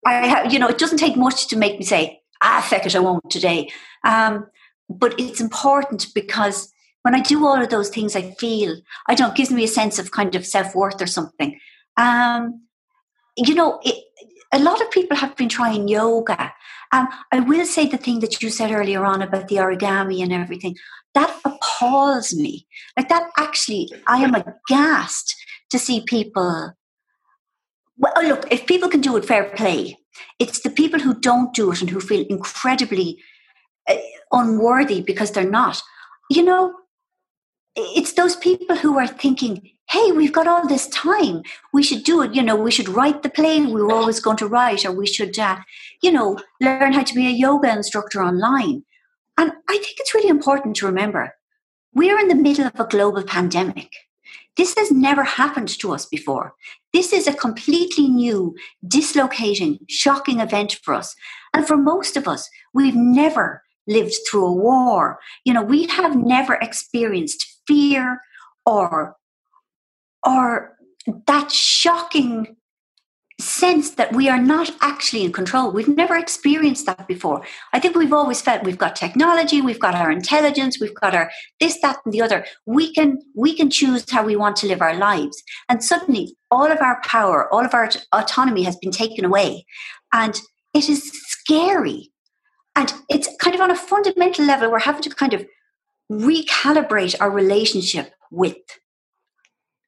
I have, you know, it doesn't take much to make me say, ah, feck it, I won't today. Um, but it's important because when I do all of those things, I feel, I don't, gives me a sense of kind of self worth or something. Um, you know, it, a lot of people have been trying yoga. Um, I will say the thing that you said earlier on about the origami and everything that appalls me. Like that actually, I am aghast to see people. Well, oh, look, if people can do it, fair play. It's the people who don't do it and who feel incredibly uh, unworthy because they're not. You know, it's those people who are thinking, hey, we've got all this time. We should do it. You know, we should write the play we were always going to write, or we should, uh, you know, learn how to be a yoga instructor online. And I think it's really important to remember we're in the middle of a global pandemic. this has never happened to us before. This is a completely new, dislocating, shocking event for us. And for most of us, we've never lived through a war. You know, we have never experienced fear or or that shocking sense that we are not actually in control. We've never experienced that before. I think we've always felt we've got technology, we've got our intelligence, we've got our this, that, and the other. We can we can choose how we want to live our lives. And suddenly all of our power, all of our autonomy has been taken away. And it is scary. And it's kind of on a fundamental level, we're having to kind of recalibrate our relationship with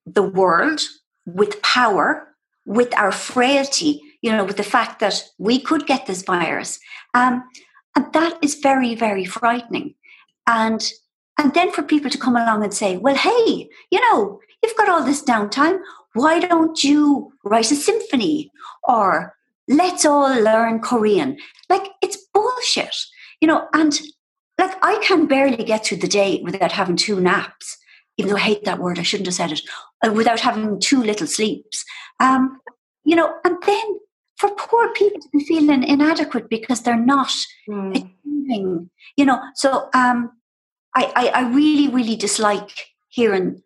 the world, with power, with our frailty, you know, with the fact that we could get this virus. Um, and that is very, very frightening. And and then for people to come along and say, well, hey, you know, you've got all this downtime. Why don't you write a symphony? Or let's all learn Korean. Like it's bullshit. You know, and like I can barely get through the day without having two naps even though I hate that word, I shouldn't have said it, uh, without having two little sleeps. Um, you know, and then for poor people to be feeling inadequate because they're not mm. achieving, you know. So um, I, I, I really, really dislike hearing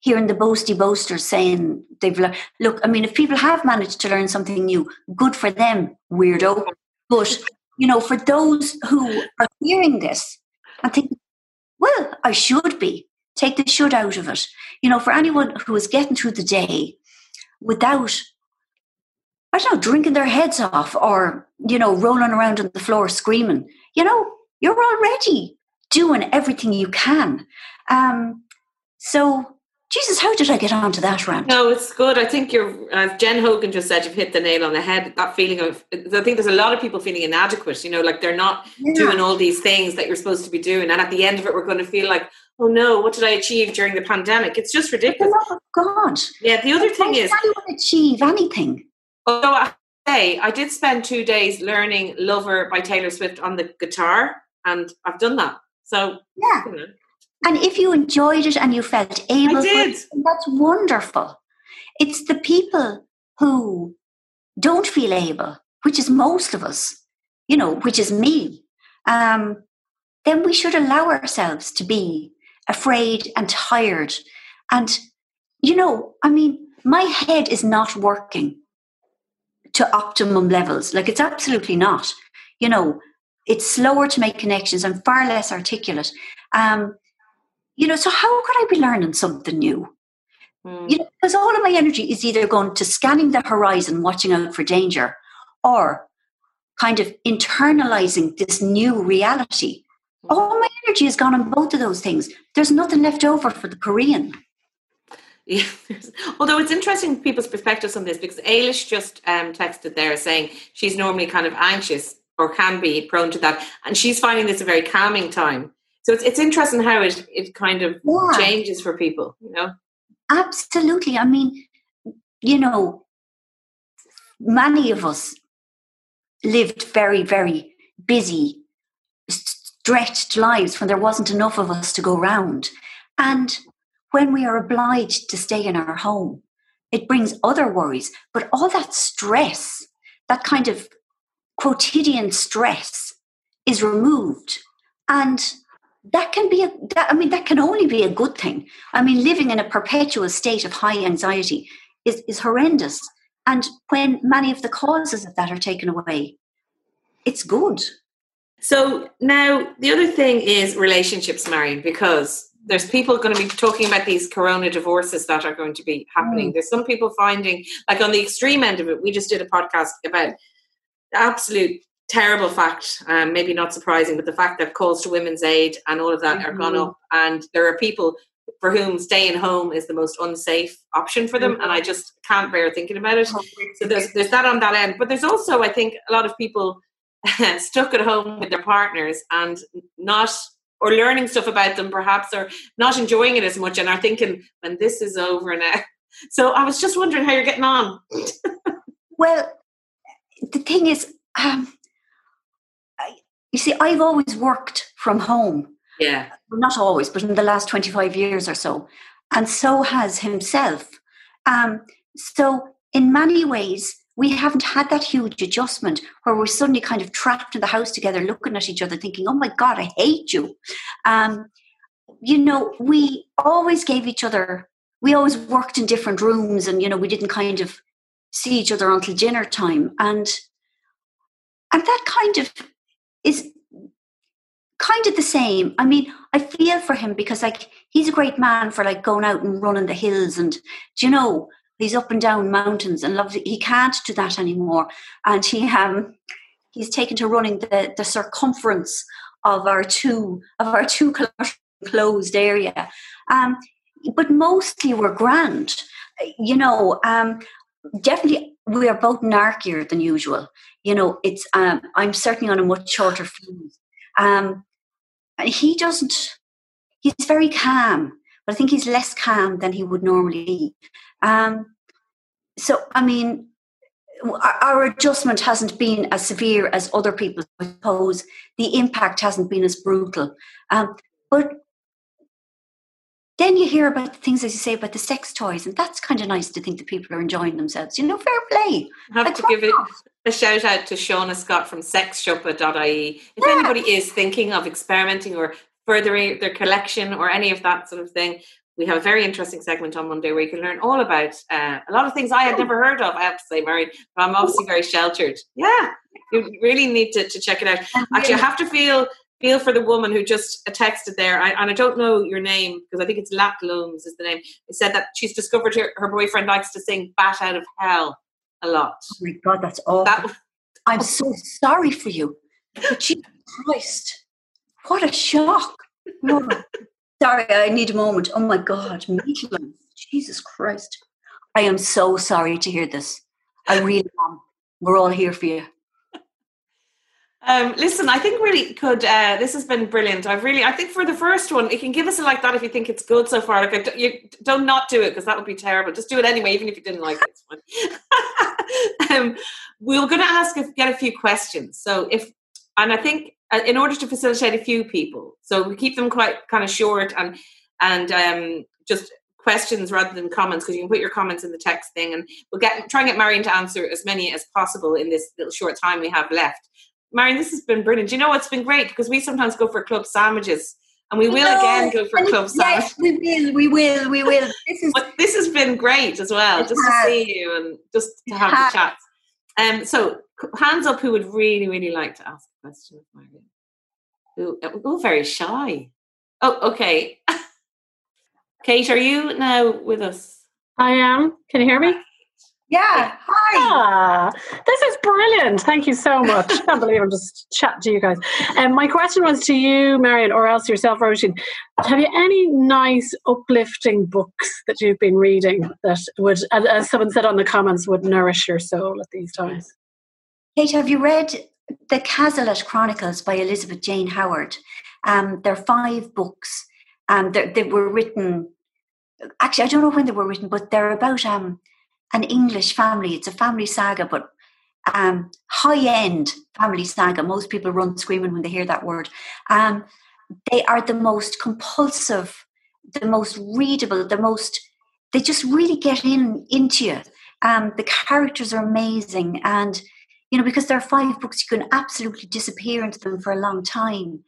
hearing the boasty boasters saying they've learned. Look, I mean, if people have managed to learn something new, good for them, weirdo. But you know, for those who are hearing this and thinking, well, I should be, take the should out of it. You know, for anyone who is getting through the day without, I don't know, drinking their heads off or, you know, rolling around on the floor screaming, you know, you're already doing everything you can. Um, so, Jesus, how did I get onto that rant? No, it's good. I think you're, as Jen Hogan just said, you've hit the nail on the head. That feeling of, I think there's a lot of people feeling inadequate, you know, like they're not yeah. doing all these things that you're supposed to be doing. And at the end of it, we're going to feel like, oh no, what did I achieve during the pandemic? It's just ridiculous. Oh God. Yeah, the other thing is. How you achieve anything? Although I say, I did spend two days learning Lover by Taylor Swift on the guitar, and I've done that. So, yeah. You know. And if you enjoyed it and you felt able, I did. It, that's wonderful. It's the people who don't feel able, which is most of us, you know, which is me. Um, then we should allow ourselves to be afraid and tired. And, you know, I mean, my head is not working to optimum levels. Like it's absolutely not. You know, it's slower to make connections. I'm far less articulate. Um, you know, so how could I be learning something new? Mm. You know, because all of my energy is either going to scanning the horizon, watching out for danger, or kind of internalizing this new reality all my energy has gone on both of those things. There's nothing left over for the Korean. Yeah. Although it's interesting people's perspectives on this because Ailish just um, texted there saying she's normally kind of anxious or can be prone to that, and she's finding this a very calming time. So it's it's interesting how it it kind of yeah. changes for people, you know. Absolutely. I mean, you know, many of us lived very very busy stretched lives when there wasn't enough of us to go round. And when we are obliged to stay in our home, it brings other worries. But all that stress, that kind of quotidian stress, is removed. And that can be a that, i mean that can only be a good thing i mean living in a perpetual state of high anxiety is, is horrendous and when many of the causes of that are taken away it's good so now the other thing is relationships, Marian, because there's people going to be talking about these corona divorces that are going to be happening. Mm. There's some people finding, like on the extreme end of it, we just did a podcast about absolute terrible fact, um, maybe not surprising, but the fact that calls to women's aid and all of that mm-hmm. are gone mm-hmm. up. And there are people for whom staying home is the most unsafe option for them. Mm-hmm. And I just can't bear thinking about it. Oh, so there's, there's that on that end. But there's also, I think, a lot of people stuck at home with their partners and not or learning stuff about them perhaps or not enjoying it as much and are thinking when this is over now. So i was just wondering how you're getting on. Well the thing is um, I, you see i've always worked from home. Yeah. Not always but in the last 25 years or so. And so has himself. Um, so, in many ways, we haven't had that huge adjustment where we're suddenly kind of trapped in the house together, looking at each other, thinking, "Oh my God, I hate you." Um, you know, we always gave each other. We always worked in different rooms, and you know, we didn't kind of see each other until dinner time, and and that kind of is kind of the same. I mean, I feel for him because like he's a great man for like going out and running the hills and do you know he's up and down mountains and loves it. He can't do that anymore, and he um he's taken to running the the circumference of our two of our two closed area. Um, but mostly we're grand, you know. Um, definitely we are both narkier than usual. You know, it's um, I'm certainly on a much shorter fuse. Um, he doesn't. He's very calm, but I think he's less calm than he would normally be. Um, so, I mean, our adjustment hasn't been as severe as other people. I suppose the impact hasn't been as brutal. Um, but then you hear about the things, as you say, about the sex toys, and that's kind of nice to think that people are enjoying themselves. You know, fair play. I have like, to give it a shout out to Shauna Scott from sexshopper.ie. If yeah. anybody is thinking of experimenting or furthering their collection or any of that sort of thing, we have a very interesting segment on Monday where you can learn all about uh, a lot of things I had never heard of, I have to say, Mary, but I'm obviously very sheltered. Yeah, you really need to, to check it out. Actually, I have to feel feel for the woman who just texted there, I, and I don't know your name because I think it's Lat Looms is the name. It said that she's discovered her, her boyfriend likes to sing "Bat Out of Hell" a lot. Oh my God, that's awful. That, I'm so sorry for you. Jesus Christ, what a shock! Sorry, I need a moment. Oh my God, Maitland, Jesus Christ, I am so sorry to hear this. I really am. We're all here for you. Um, listen, I think really could. Uh, this has been brilliant. I've really, I think for the first one, you can give us a like that if you think it's good so far. Like, you don't not do it because that would be terrible. Just do it anyway, even if you didn't like it. um, we are going to ask if get a few questions. So if, and I think in order to facilitate a few people, so we keep them quite kind of short and and um, just questions rather than comments because you can put your comments in the text thing and we'll get try and get Marian to answer as many as possible in this little short time we have left. Marian, this has been brilliant. You know what's been great because we sometimes go for club sandwiches. And we will again go for club sandwiches. Yes, we will, we will, we will. This is but this has been great as well, just to see you and just to have the chat. Um, so hands up who would really, really like to ask question of Marian. Ooh, oh, very shy. Oh, okay. Kate, are you now with us? I am. Can you hear me? Yeah. Hi. Ah, this is brilliant. Thank you so much. I can't believe I'm just chatting to you guys. And um, my question was to you, Marian, or else yourself, Roisin. Have you any nice, uplifting books that you've been reading that would, as someone said on the comments, would nourish your soul at these times? Kate, have you read The Cazalet Chronicles by Elizabeth Jane Howard? Um, there are five books. Um, they were written, actually, I don't know when they were written, but they're about um, an English family. It's a family saga, but um, high end family saga. Most people run screaming when they hear that word. Um, they are the most compulsive, the most readable, the most. They just really get in into you. Um, the characters are amazing, and you know because there are five books, you can absolutely disappear into them for a long time.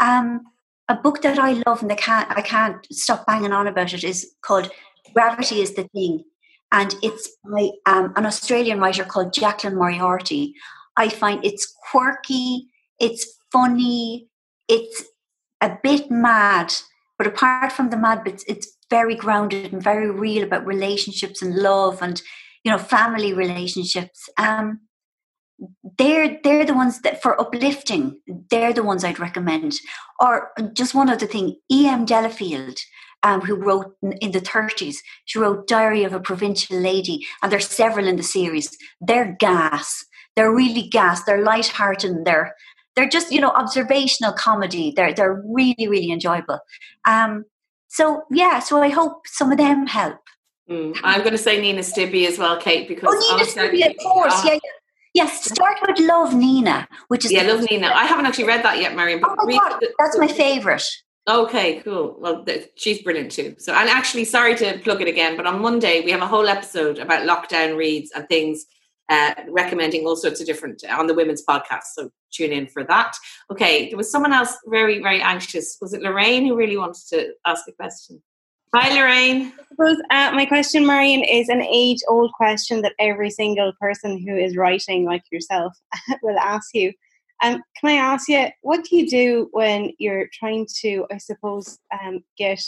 Um, a book that I love and I can't I can't stop banging on about it is called Gravity is the Thing and it's by um, an Australian writer called Jaclyn Moriarty. I find it's quirky, it's funny, it's a bit mad, but apart from the mad bits, it's very grounded and very real about relationships and love and you know family relationships. Um, they're they're the ones that for uplifting. They're the ones I'd recommend. Or just one other thing, E. M. Delafield um, who wrote in the 30s. She wrote Diary of a Provincial Lady, and there's several in the series. They're gas. They're really gas. They're light-hearted. They're they're just you know observational comedy. They're they're really really enjoyable. Um, so yeah, so I hope some of them help. Mm. I'm going to say Nina Stibbe as well, Kate, because oh, Nina Stibbe, of course, yeah, yeah. Yes, start with Love Nina, which is yeah, Love Nina. I haven't actually read that yet, Marian. But oh my God, that's my favorite. Okay, cool. Well, th- she's brilliant too. So, and actually, sorry to plug it again, but on Monday we have a whole episode about lockdown reads and things, uh, recommending all sorts of different on the women's podcast. So tune in for that. Okay, there was someone else very, very anxious. Was it Lorraine who really wanted to ask a question? Hi, Lorraine. I suppose uh, my question, Marian, is an age-old question that every single person who is writing, like yourself, will ask you. Um, can I ask you, what do you do when you're trying to, I suppose, um, get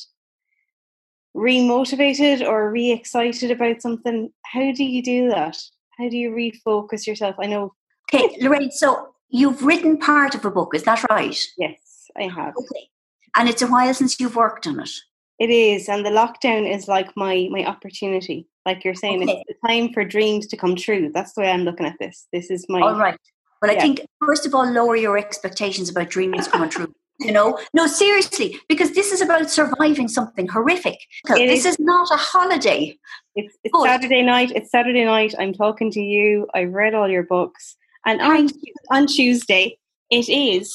re-motivated or re-excited about something? How do you do that? How do you refocus yourself? I know. Okay, Lorraine. So you've written part of a book, is that right? Yes, I have. Okay, and it's a while since you've worked on it. It is, and the lockdown is like my my opportunity. Like you're saying, Okay. it's the time for dreams to come true. That's the way I'm looking at this. This is my All right. Well, I think first of all, lower your expectations about dreams coming true. You know, no, seriously, because this is about surviving something horrific. It this is. is not a holiday. It's, it's. Saturday night. It's Saturday night. I'm talking to you. I've read all your books, and on on Tuesday it is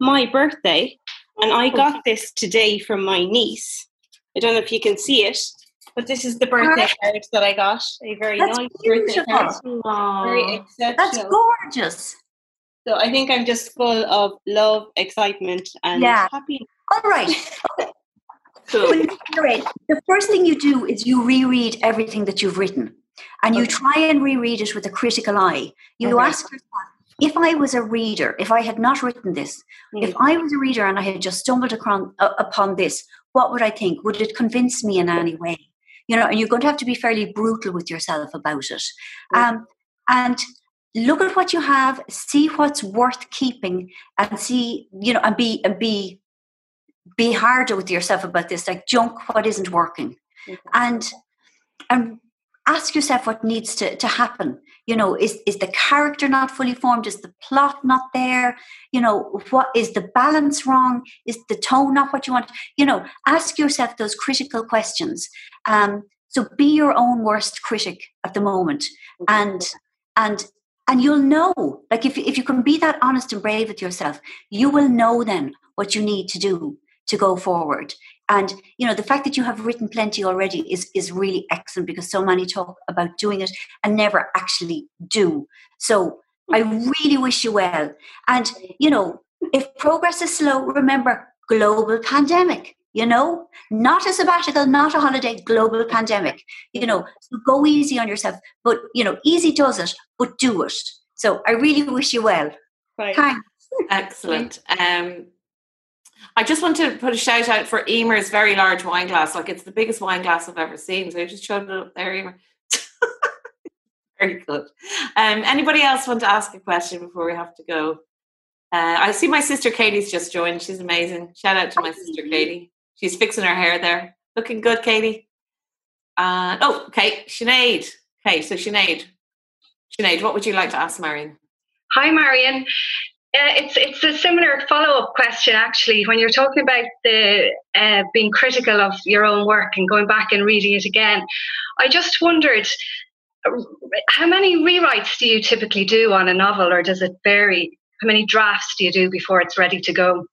my birthday, and I oh. got this today from my niece. I don't know if you can see it, but this is the birthday card that I got. A very That's nice birthday beautiful. card. Very Aww. That's gorgeous. So I think I'm just full of love, excitement, and Yeah. happiness. All right. Cool. Well, Lorraine, the first thing you do is you reread everything that you've written and you Okay. try and reread it with a critical eye. You Okay. ask yourself, if I was a reader, if I had not written this, Mm. if I was a reader and I had just stumbled across, uh, upon this, what would I think? Would it convince me in any way? You know, and you're going to have to be fairly brutal with yourself about it. Um, and look at what you have, see what's worth keeping, and see, you know, and be and be be harder with yourself about this. Like junk what isn't working, and and ask yourself what needs to to happen. You know, is is the character not fully formed? Is the plot not there? You know, what is the balance wrong? Is the tone not what you want? You know, ask yourself those critical questions. Um, so be your own worst critic at the moment, and and and you'll know. Like if if you can be that honest and brave with yourself, you will know then what you need to do to go forward. And you know, the fact that you have written plenty already is is really excellent because so many talk about doing it and never actually do. So I really wish you well. And you know, if progress is slow, remember global pandemic. You know, not a sabbatical, not a holiday, global pandemic. You know, so go easy on yourself, but you know, easy does it, but do it. So I really wish you well. Right. Thanks. Excellent. Um, I just want to put a shout out for Emer's very large wine glass. Like it's the biggest wine glass I've ever seen. So I just showed it up there, Emer. very good. Um, anybody else want to ask a question before we have to go? Uh, I see my sister Katie's just joined. She's amazing. Shout out to my sister Katie. She's fixing her hair there. Looking good, Katie. Uh, oh, okay. Sinead. Okay, so Sinead. Sinead, what would you like to ask Marian? Hi, Marian. Uh, it's it's a similar follow up question actually. When you're talking about the uh, being critical of your own work and going back and reading it again, I just wondered how many rewrites do you typically do on a novel, or does it vary? How many drafts do you do before it's ready to go?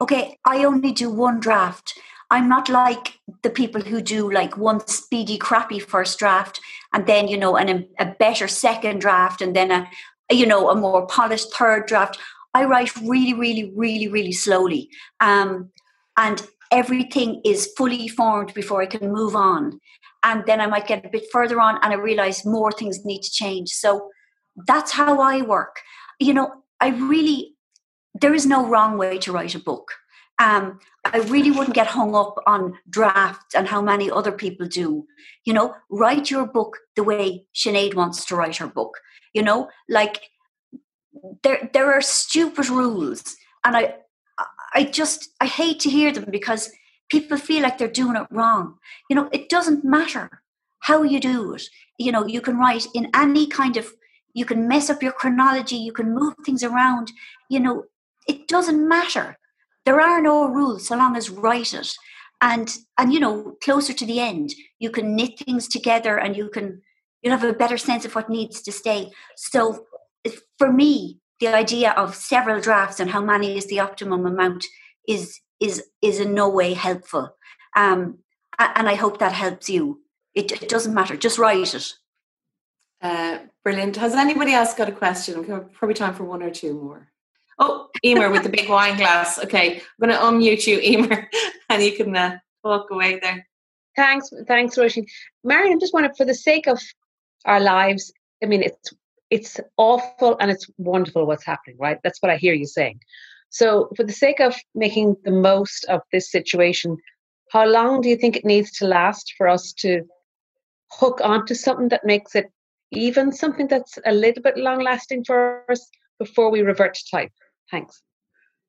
Okay, I only do one draft. I'm not like the people who do like one speedy, crappy first draft and then, you know, and a, a better second draft and then a, you know, a more polished third draft. I write really, really, really, really slowly. Um, and everything is fully formed before I can move on. And then I might get a bit further on and I realize more things need to change. So that's how I work. You know, I really, there is no wrong way to write a book. Um, I really wouldn't get hung up on drafts and how many other people do. You know, write your book the way Sinead wants to write her book. You know, like there there are stupid rules, and I I just I hate to hear them because people feel like they're doing it wrong. You know, it doesn't matter how you do it. You know, you can write in any kind of you can mess up your chronology, you can move things around. You know, it doesn't matter. There are no rules so long as write it. And and you know, closer to the end, you can knit things together and you can you'll have a better sense of what needs to stay. So for me, the idea of several drafts and how many is the optimum amount is is is in no way helpful. Um, and I hope that helps you. It, it doesn't matter. Just write it. Uh, brilliant. Has anybody else got a question? Probably time for one or two more. Oh, Emer with the big wine glass. Okay, I'm going to unmute you, Emer, and you can uh, walk away there. Thanks, thanks, Roisin. Marian, I just wanted, for the sake of our lives, I mean, it's it's awful and it's wonderful what's happening, right? That's what I hear you saying. So, for the sake of making the most of this situation, how long do you think it needs to last for us to hook onto something that makes it even something that's a little bit long lasting for us before we revert to type? Thanks.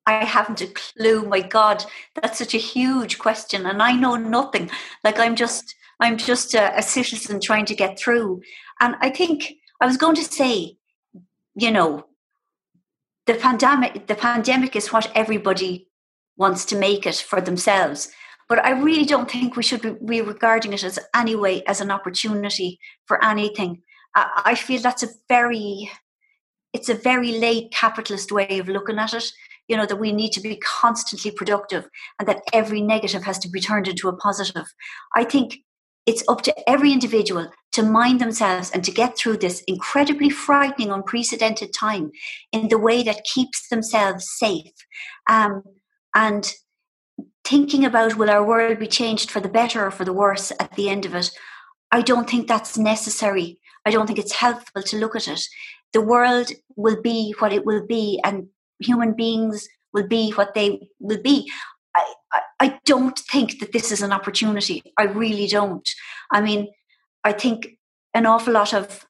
I haven't a clue. My God, that's such a huge question, and I know nothing. Like I'm just, I'm just a, a citizen trying to get through. And I think I was going to say, you know, the pandemic, the pandemic is what everybody wants to make it for themselves. But I really don't think we should be regarding it as anyway as an opportunity for anything. I, feel that's a very it's a very late capitalist way of looking at it you know that we need to be constantly productive and that every negative has to be turned into a positive i think it's up to every individual to mind themselves and to get through this incredibly frightening unprecedented time in the way that keeps themselves safe. Um, and thinking about will our world be changed for the better or for the worse at the end of it i don't think that's necessary. I don't think it's helpful to look at it. The world will be what it will be and human beings will be what they will be. I, I, I don't think that this is an opportunity. I really don't. I mean, I think an awful lot of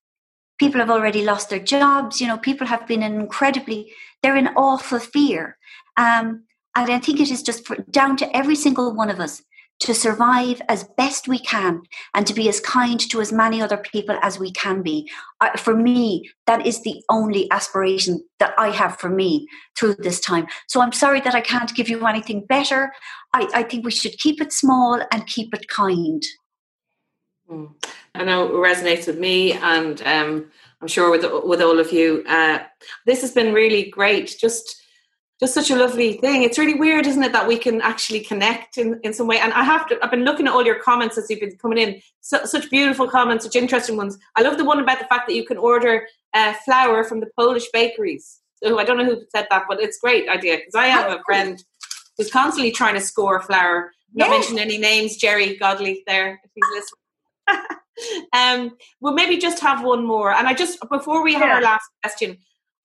people have already lost their jobs. You know, people have been incredibly, they're in awful fear. Um, and I think it is just for, down to every single one of us to survive as best we can and to be as kind to as many other people as we can be. For me, that is the only aspiration that I have for me through this time. So I'm sorry that I can't give you anything better. I, I think we should keep it small and keep it kind. Hmm. I know it resonates with me, and um, I'm sure with with all of you. Uh, this has been really great. Just just such a lovely thing. It's really weird, isn't it, that we can actually connect in, in some way. And I have to, I've been looking at all your comments as you've been coming in. So, such beautiful comments, such interesting ones. I love the one about the fact that you can order uh, flour from the Polish bakeries. So I don't know who said that, but it's a great idea because I have a friend who's constantly trying to score flour. Not mention any names, Jerry Godley there, if he's listening. um, we'll maybe just have one more. And I just, before we have yeah. our last question,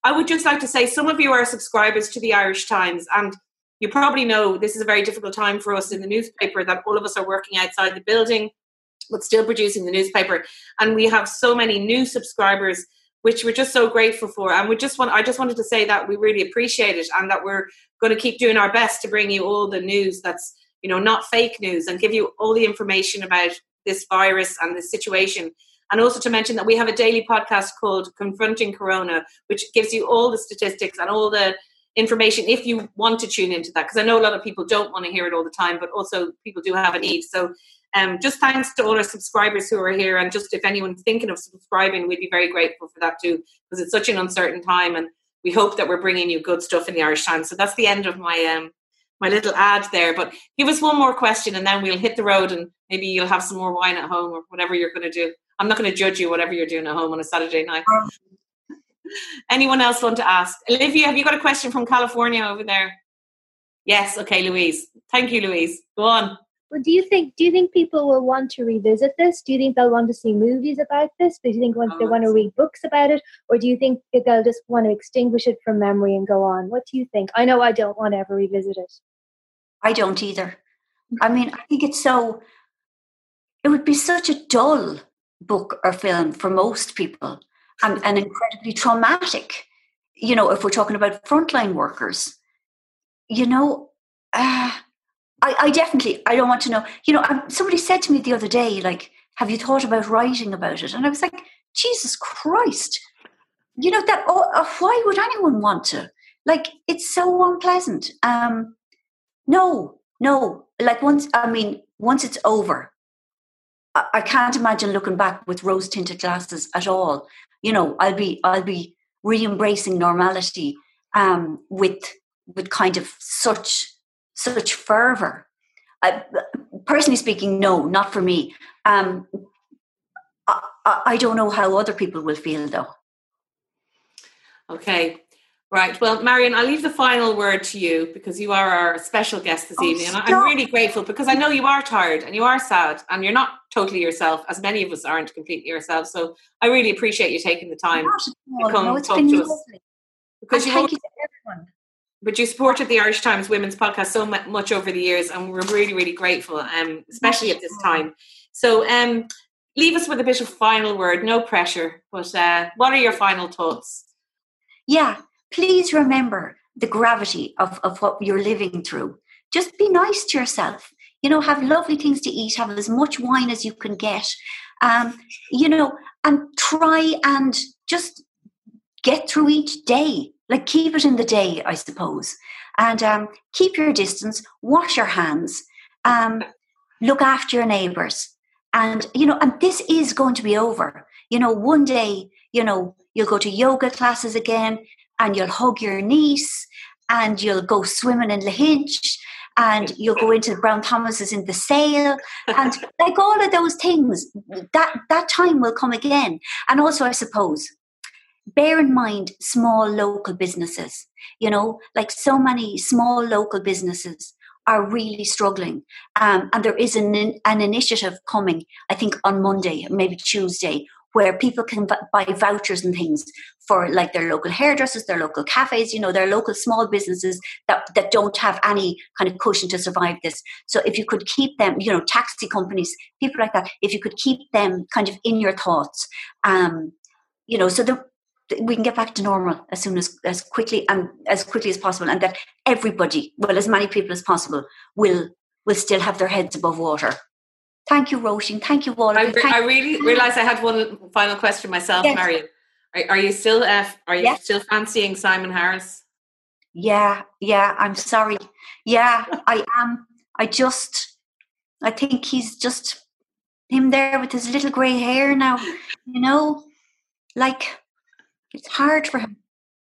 I would just like to say some of you are subscribers to the Irish Times, and you probably know this is a very difficult time for us in the newspaper that all of us are working outside the building, but still producing the newspaper. And we have so many new subscribers, which we're just so grateful for. And we just want I just wanted to say that we really appreciate it and that we're going to keep doing our best to bring you all the news that's you know not fake news and give you all the information about this virus and this situation and also to mention that we have a daily podcast called Confronting Corona, which gives you all the statistics and all the information if you want to tune into that. Because I know a lot of people don't want to hear it all the time, but also people do have a need. So um, just thanks to all our subscribers who are here. And just if anyone's thinking of subscribing, we'd be very grateful for that too, because it's such an uncertain time. And we hope that we're bringing you good stuff in the Irish Times. So that's the end of my um, my little ad there. But give us one more question, and then we'll hit the road, and maybe you'll have some more wine at home or whatever you're going to do. I'm not going to judge you, whatever you're doing at home on a Saturday night. Um, Anyone else want to ask? Olivia, have you got a question from California over there? Yes. Okay, Louise. Thank you, Louise. Go on. Well, do you think do you think people will want to revisit this? Do you think they'll want to see movies about this? Do you think oh, they want to read books about it, or do you think they'll just want to extinguish it from memory and go on? What do you think? I know I don't want to ever revisit it. I don't either. I mean, I think it's so. It would be such a dull book or film for most people and, and incredibly traumatic. You know, if we're talking about frontline workers, you know, uh, I, I definitely, I don't want to know. You know, um, somebody said to me the other day, like, have you thought about writing about it? And I was like, Jesus Christ, you know, that, oh, uh, why would anyone want to? Like, it's so unpleasant. Um, no, no, like once, I mean, once it's over, I can't imagine looking back with rose tinted glasses at all. You know, I'll be I'll be re-embracing normality um, with with kind of such such fervor. Uh, personally speaking, no, not for me. Um, I, I don't know how other people will feel though. Okay. Right. Well, Marian, I'll leave the final word to you because you are our special guest this Oh, evening. And I'm really grateful because I know you are tired and you are sad and you're not totally yourself, as many of us aren't completely ourselves. So I really appreciate you taking the time all. come no, talk to us. because you thank you to everyone. but you supported the Irish Times Women's Podcast so much over the years, and we're really, really grateful, um, especially at this time. So, um, leave us with a bit of final word, no pressure, but uh, what are your final thoughts? Yeah, please remember the gravity of, of what you're living through. Just be nice to yourself. You know, have lovely things to eat, have as much wine as you can get. Um, you know, and try and just get through each day. Like keep it in the day, I suppose. And um, keep your distance, wash your hands, um, look after your neighbours. And, you know, and this is going to be over. You know, one day, you know, you'll go to yoga classes again and you'll hug your niece and you'll go swimming in Lahinch and you'll go into Brown Thomas's in the sale and like all of those things that that time will come again. And also I suppose bear in mind small local businesses you know? Like so many small local businesses are really struggling um, and there is an, an initiative coming i think on monday maybe tuesday where people can buy vouchers and things for like their local hairdressers their local cafes you know their local small businesses that, that don't have any kind of cushion to survive this. So if you could keep them you know taxi companies people like that if you could keep them kind of in your thoughts um, you know so the we can get back to normal as soon as as quickly and as quickly as possible and that everybody well as many people as possible will will still have their heads above water. Thank you roisin. Thank you all I, re- I really realised I had one final question myself, Yes. Marian. Are, are you still uh, are you Yes. still fancying Simon Harris? yeah yeah i'm sorry. Yeah i am. I just i think he's just him there with his little grey hair now you know? Like it's hard for him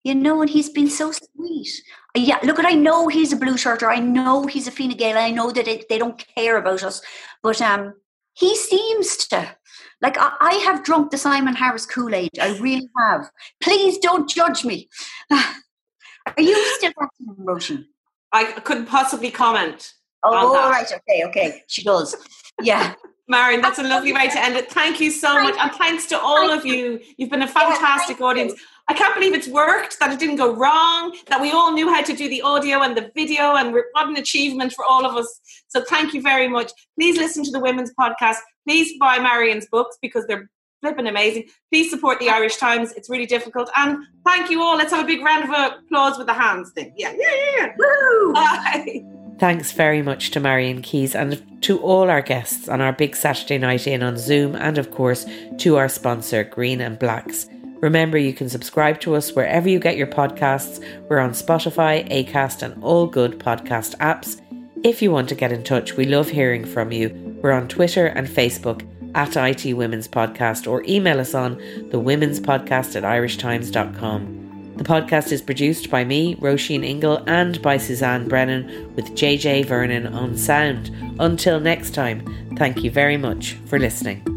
you know and he's been so sweet. Yeah look at i know he's a blue shirter i know he's a Fine Gael. I know that it, they don't care about us. But um he seems to like I, I have drunk the simon harris kool-aid i really have please don't judge me are you still watching him, Roisin? I couldn't possibly comment. Oh, on that. all right, okay, okay. She does. Yeah. Marian, that's a lovely way to end it. Thank you so much. And thanks to all of you. You've been a fantastic audience. you. Audience. I can't believe it's worked, that it didn't go wrong, that we all knew how to do the audio and the video, and we're, what an achievement for all of us. So thank you very much. Please listen to the Women's Podcast. Please buy Marian's books because they're flipping amazing. Please support the Irish Times. It's really difficult. And thank you all. Let's have a big round of applause with the hands thing. Yeah, yeah, yeah. Woo! Bye. Thanks very much to Marian Keyes and to all our guests on our big Saturday night in on Zoom, and of course to our sponsor, Green and Blacks. Remember, you can subscribe to us wherever you get your podcasts. We're on Spotify, Acast, and all good podcast apps. If you want to get in touch, we love hearing from you. We're on Twitter and Facebook at IT Women's Podcast or email us on the Women's Podcast at irishtimes.com. The podcast is produced by me, Roisin Ingle, and by Suzanne Brennan with JJ Vernon on sound. Until next time, thank you very much for listening.